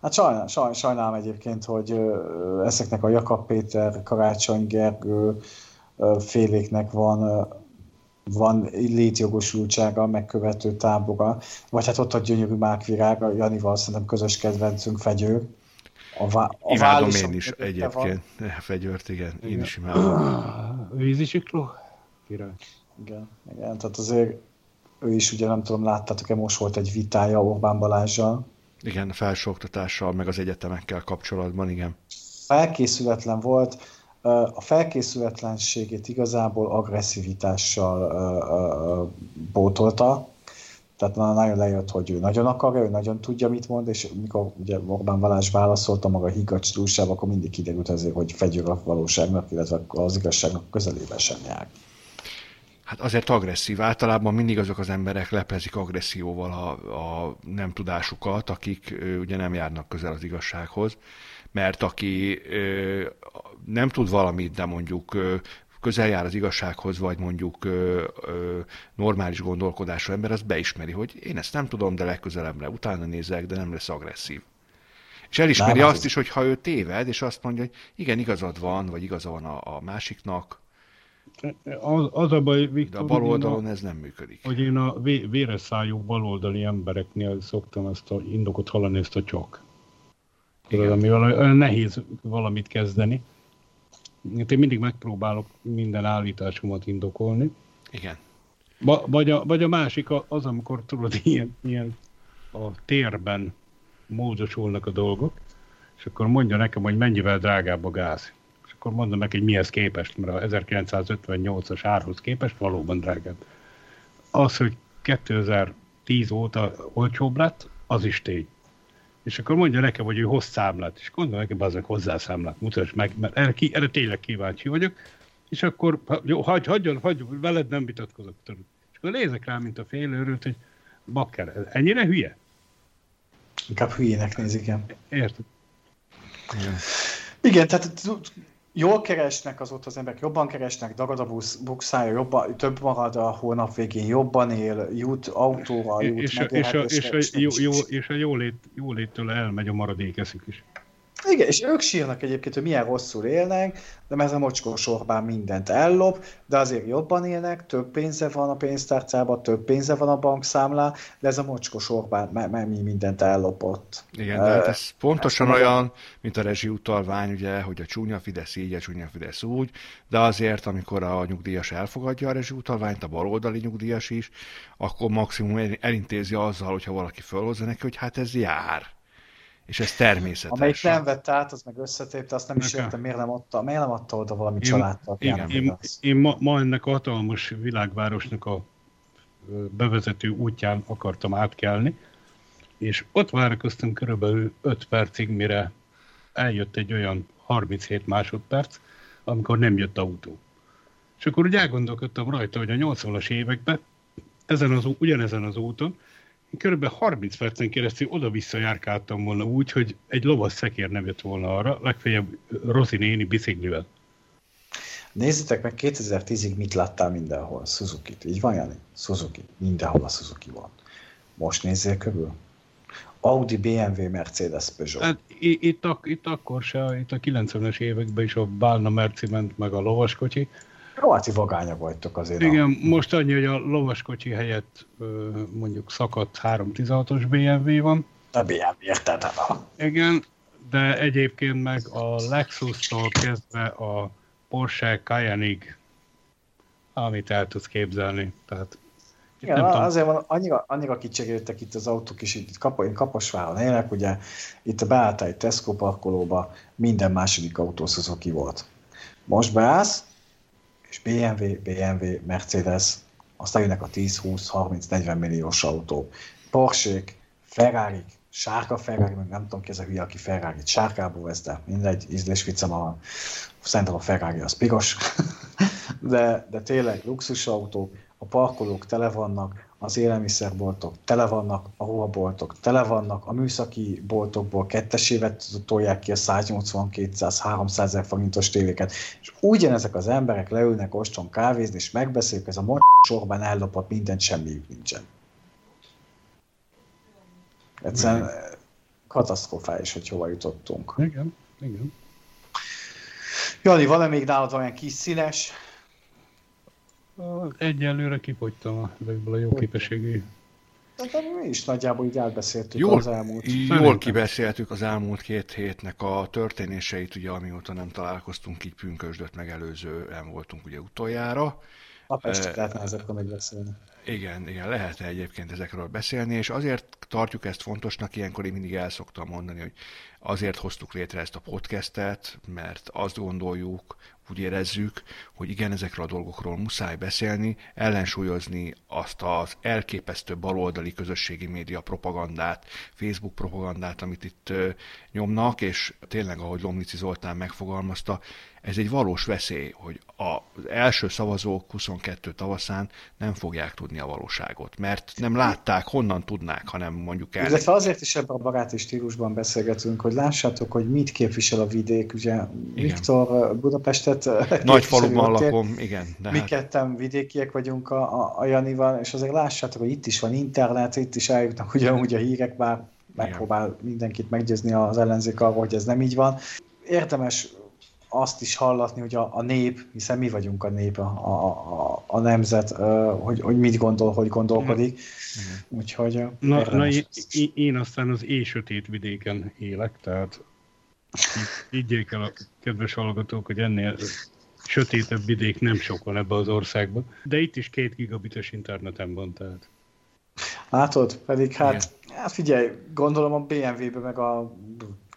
[SPEAKER 1] Hát sajnál, saj, sajnálom egyébként, hogy ezeknek a Jakab Péter, Karácsony Gergő féléknek van van létjogosultsága, megkövető tábora, vagy hát ott a gyönyörű mákvirág, a Janival szerintem közös kedvencünk fegyő.
[SPEAKER 2] A, vá- a imádom én is egyébként, van. fegyőrt, igen, igen. én is imádom.
[SPEAKER 3] Vízisikló?
[SPEAKER 1] Igen, igen, tehát azért ő is ugye nem tudom, láttátok-e, most volt egy vitája Orbán Balázsjal,
[SPEAKER 2] igen, felsőoktatással, meg az egyetemekkel kapcsolatban, igen.
[SPEAKER 1] Felkészületlen volt, a felkészületlenségét igazából agresszivitással bótolta, tehát nagyon lejött, hogy ő nagyon akarja, ő nagyon tudja, mit mond, és mikor ugye Orbán Balázs válaszolta maga higgacs túlsáv, akkor mindig kiderült azért, hogy fegyőr a valóságnak, illetve az igazságnak közelében sem jár.
[SPEAKER 2] Hát azért agresszív. Általában mindig azok az emberek lepezik agresszióval a, a nem tudásukat, akik ugye nem járnak közel az igazsághoz, mert aki ö, nem tud valamit, de mondjuk ö, közel jár az igazsághoz, vagy mondjuk ö, ö, normális gondolkodású ember, az beismeri, hogy én ezt nem tudom, de legközelebbre utána nézek, de nem lesz agresszív. És elismeri nem, azt is, hogy ha ő téved, és azt mondja, hogy igen, igazad van, vagy igaza van a, a másiknak,
[SPEAKER 3] az, az a baj,
[SPEAKER 2] Viktor, De a bal oldalon a, ez nem működik.
[SPEAKER 3] Hogy én a vé, véres szájú baloldali embereknél szoktam ezt a indokot hallani, ezt a csak. Tudod, ami olyan nehéz valamit kezdeni. Én mindig megpróbálok minden állításomat indokolni.
[SPEAKER 2] Igen.
[SPEAKER 3] Ba, vagy, a, vagy a másik az, amikor tudod, ilyen, ilyen a térben módosulnak a dolgok, és akkor mondja nekem, hogy mennyivel drágább a gáz akkor mondom neki, hogy mihez képest, mert a 1958-as árhoz képest valóban drágább. Az, hogy 2010 óta olcsóbb lett, az is tény. És akkor mondja nekem, hogy ő hoz számlát, és gondolom nekem, azok hozzá számlát, mutass meg, mert erre, ki, erre tényleg kíváncsi vagyok, és akkor, jó, hagy, hagyjon, hagyjon, veled nem vitatkozok, tudod. És akkor nézek rá, mint a félőrült, hogy bakker, ennyire hülye?
[SPEAKER 1] Inkább hülyének nézik, igen.
[SPEAKER 3] Érted?
[SPEAKER 1] Igen. Igen, tehát jól keresnek az ott az emberek, jobban keresnek, dagad a busz, bukszája, jobban, több marad a hónap végén, jobban él, jut autóval, jut
[SPEAKER 3] és, és, a, és, a, jó, jó, és a jólét, jóléttől elmegy a maradék eszük is.
[SPEAKER 1] Igen, és ők sírnak egyébként, hogy milyen rosszul élnek, de ez a mocskos Orbán mindent ellop, de azért jobban élnek, több pénze van a pénztárcában, több pénze van a bankszámlán, de ez a mocskos Orbán mert mi mindent ellopott.
[SPEAKER 2] Igen, de hát ez pontosan ez olyan, mint a rezsi utalvány, ugye, hogy a csúnya Fidesz így, a csúnya Fidesz úgy, de azért, amikor a nyugdíjas elfogadja a rezsi utalványt, a baloldali nyugdíjas is, akkor maximum elintézi azzal, hogyha valaki fölhozza neki, hogy hát ez jár és ez természetes.
[SPEAKER 1] Amelyik nem vett át, az meg összetépte, azt nem is értem, miért nem adta, miért nem adta oda valami családtag.
[SPEAKER 3] Én, én, én, én ma, ma ennek a hatalmas világvárosnak a bevezető útján akartam átkelni, és ott várakoztam körülbelül 5 percig, mire eljött egy olyan 37 másodperc, amikor nem jött autó. És akkor úgy elgondolkodtam rajta, hogy a 80-as években ezen az, ugyanezen az úton körülbelül 30 percen keresztül oda-vissza járkáltam volna úgy, hogy egy lovas szekér nem jött volna arra, legfeljebb Rozi néni biciklivel.
[SPEAKER 1] Nézzétek meg 2010-ig mit láttál mindenhol, Suzuki-t. Így van, Jani? Suzuki. Mindenhol a Suzuki van. Most nézzél körül. Audi, BMW, Mercedes, Peugeot. Hát,
[SPEAKER 3] itt, ak- itt akkor se, itt a 90-es években is a Bálna Merci ment meg a lovaskocsi,
[SPEAKER 1] Rohati vagányak vagytok azért.
[SPEAKER 3] Igen, a... most annyi, hogy a lovaskocsi helyett mondjuk szakadt 316-os BMW van.
[SPEAKER 1] A BMW, érted?
[SPEAKER 3] Igen, de egyébként meg a Lexus-tól kezdve a Porsche Cayenne-ig, amit el tudsz képzelni. Tehát
[SPEAKER 1] igen, nem azért van, annyira, annyira kicseréltek itt az autók is, itt kap, én Kaposváron élek, ugye itt a beálltál egy Tesco parkolóba, minden második autó Suzuki volt. Most beállsz, és BMW, BMW, Mercedes, aztán jönnek a 10, 20, 30, 40 milliós autó. porsche ferrari sárga Ferrari, meg nem tudom ki ez a hülye, aki Ferrari-t sárgából vesz, de mindegy, ízlés viccem, a, szerintem a Ferrari az piros. de, de tényleg luxusautók, a parkolók tele vannak, az élelmiszerboltok tele vannak, a ruhaboltok tele vannak, a műszaki boltokból kettesévet tolják ki a 180-200-300 ezer forintos tévéket, és ugyanezek az emberek leülnek ostrom kávézni, és megbeszélik, ez a mo sorban ellopott mindent, semmiük nincsen. Egyszerűen katasztrofális, hogy hova jutottunk.
[SPEAKER 3] Igen, igen.
[SPEAKER 1] Jani, van-e még nálad olyan kis színes?
[SPEAKER 3] Egyelőre kifogytam ezekből a jó képességű.
[SPEAKER 1] mi is nagyjából így átbeszéltük
[SPEAKER 2] jól,
[SPEAKER 1] az elmúlt.
[SPEAKER 2] Jól kibeszéltük az elmúlt két hétnek a történéseit, ugye amióta nem találkoztunk, így pünkösdöt megelőzően voltunk ugye utoljára.
[SPEAKER 1] Napestet lehetne ezekről megbeszélni.
[SPEAKER 2] Igen, igen, lehet egyébként ezekről beszélni, és azért tartjuk ezt fontosnak, ilyenkor én mindig el szoktam mondani, hogy azért hoztuk létre ezt a podcastet, mert azt gondoljuk, úgy érezzük, hogy igen, ezekről a dolgokról muszáj beszélni, ellensúlyozni azt az elképesztő baloldali közösségi média propagandát, Facebook propagandát, amit itt nyomnak, és tényleg, ahogy Lomnici Zoltán megfogalmazta, ez egy valós veszély, hogy az első szavazók 22 tavaszán nem fogják tudni a valóságot, mert nem látták, honnan tudnák, hanem mondjuk el.
[SPEAKER 1] Illetve azért is ebben a baráti stílusban beszélgetünk, hogy lássátok, hogy mit képvisel a vidék. Ugye igen. Viktor Budapestet
[SPEAKER 2] Nagy faluban lakom, igen.
[SPEAKER 1] De mi hát... ketten vidékiek vagyunk a, a, a Janival, és azért lássátok, hogy itt is van internet, itt is eljutnak ugyanúgy a hírek, bár megpróbál igen. mindenkit meggyőzni az ellenzék arról, hogy ez nem így van. Érdemes azt is hallatni, hogy a, a nép, hiszen mi vagyunk a nép, a, a, a nemzet, hogy, hogy mit gondol, hogy gondolkodik. Mm. Úgyhogy...
[SPEAKER 3] Na, na én, én aztán az éjsötét vidéken élek, tehát így el a kedves hallgatók, hogy ennél sötétebb vidék nem sok van ebbe az országban, de itt is két gigabites internetem van, tehát.
[SPEAKER 1] Látod, pedig hát, hát figyelj, gondolom a BMW-be meg a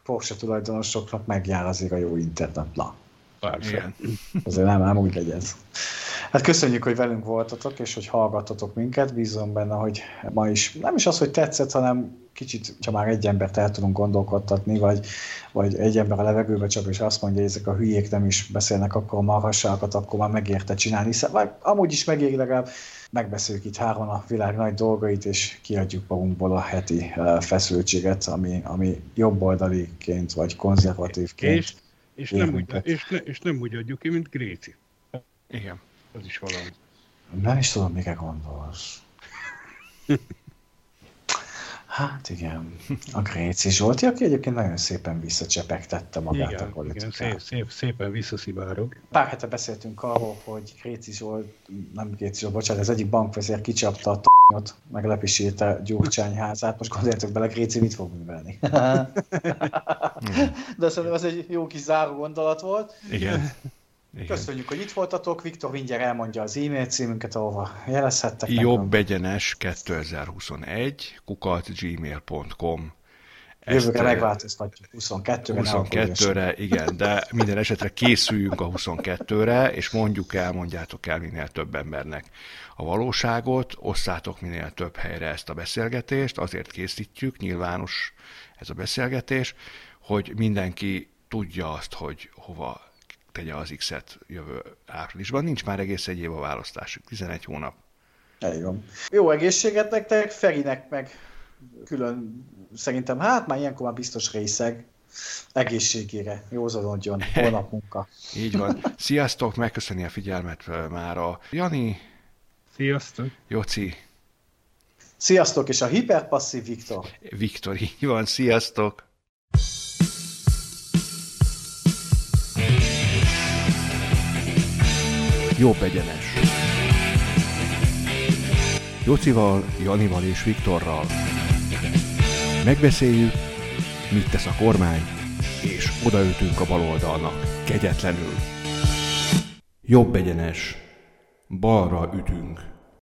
[SPEAKER 1] Porsche tulajdonosoknak megjár azért a jó internet. Na.
[SPEAKER 3] Persze.
[SPEAKER 1] Azért nem, nem úgy legyen. Hát köszönjük, hogy velünk voltatok, és hogy hallgattatok minket. Bízom benne, hogy ma is nem is az, hogy tetszett, hanem kicsit, ha már egy embert el tudunk gondolkodtatni, vagy, vagy egy ember a levegőbe csap, és azt mondja, hogy ezek a hülyék nem is beszélnek akkor marhasságokat, akkor már megérte csinálni. Vagy amúgy is megéri legalább megbeszéljük itt három a világ nagy dolgait, és kiadjuk magunkból a heti feszültséget, ami, ami jobboldaliként vagy konzervatívként.
[SPEAKER 3] És, és, nem úgy, és, ne, és nem úgy adjuk ki, mint Gréci.
[SPEAKER 2] Igen.
[SPEAKER 3] Ez is valami.
[SPEAKER 1] Nem is tudom, mire gondolsz. Hát igen, a Gréci Zsolti, aki egyébként nagyon szépen visszacsepegtette magát
[SPEAKER 3] igen,
[SPEAKER 1] a politikát.
[SPEAKER 3] Igen, szép, szép, szépen visszaszivárog.
[SPEAKER 1] Pár hete beszéltünk arról, hogy Gréci Zsolt, nem Gréci Zsolt, bocsánat, ez egyik bankvezér kicsapta a t***ot, meglepisíte Gyurcsány házát. Most gondoljátok bele, Gréci mit fog művelni. De szerintem ez egy jó kis záró gondolat volt.
[SPEAKER 2] Igen.
[SPEAKER 1] Igen. Köszönjük, hogy itt voltatok. Viktor mindjárt elmondja az e-mail címünket, ahova jelezhettek.
[SPEAKER 2] Jobb egyenes 2021 kukat gmail.com
[SPEAKER 1] Jövőre megváltoztatjuk 22-re.
[SPEAKER 2] 22-re, igen, de minden esetre készüljünk a 22-re, és mondjuk el, mondjátok el minél több embernek a valóságot, osszátok minél több helyre ezt a beszélgetést, azért készítjük, nyilvános ez a beszélgetés, hogy mindenki tudja azt, hogy hova tegye az X-et jövő áprilisban. Nincs már egész egy év a választásuk, 11 hónap.
[SPEAKER 1] Elég Jó egészséget nektek, Ferinek meg külön szerintem, hát már ilyenkor már biztos részeg, egészségére, józanodjon, holnap munka.
[SPEAKER 2] Így van. Sziasztok, megköszöni a figyelmet már a Jani.
[SPEAKER 3] Sziasztok.
[SPEAKER 2] Joci.
[SPEAKER 1] Sziasztok, és a hiperpasszív Viktor.
[SPEAKER 2] Viktor, így van, sziasztok. jobb egyenes. Jocival, Janival és Viktorral. Megbeszéljük, mit tesz a kormány, és odaütünk a baloldalnak, kegyetlenül. Jobb egyenes, balra ütünk.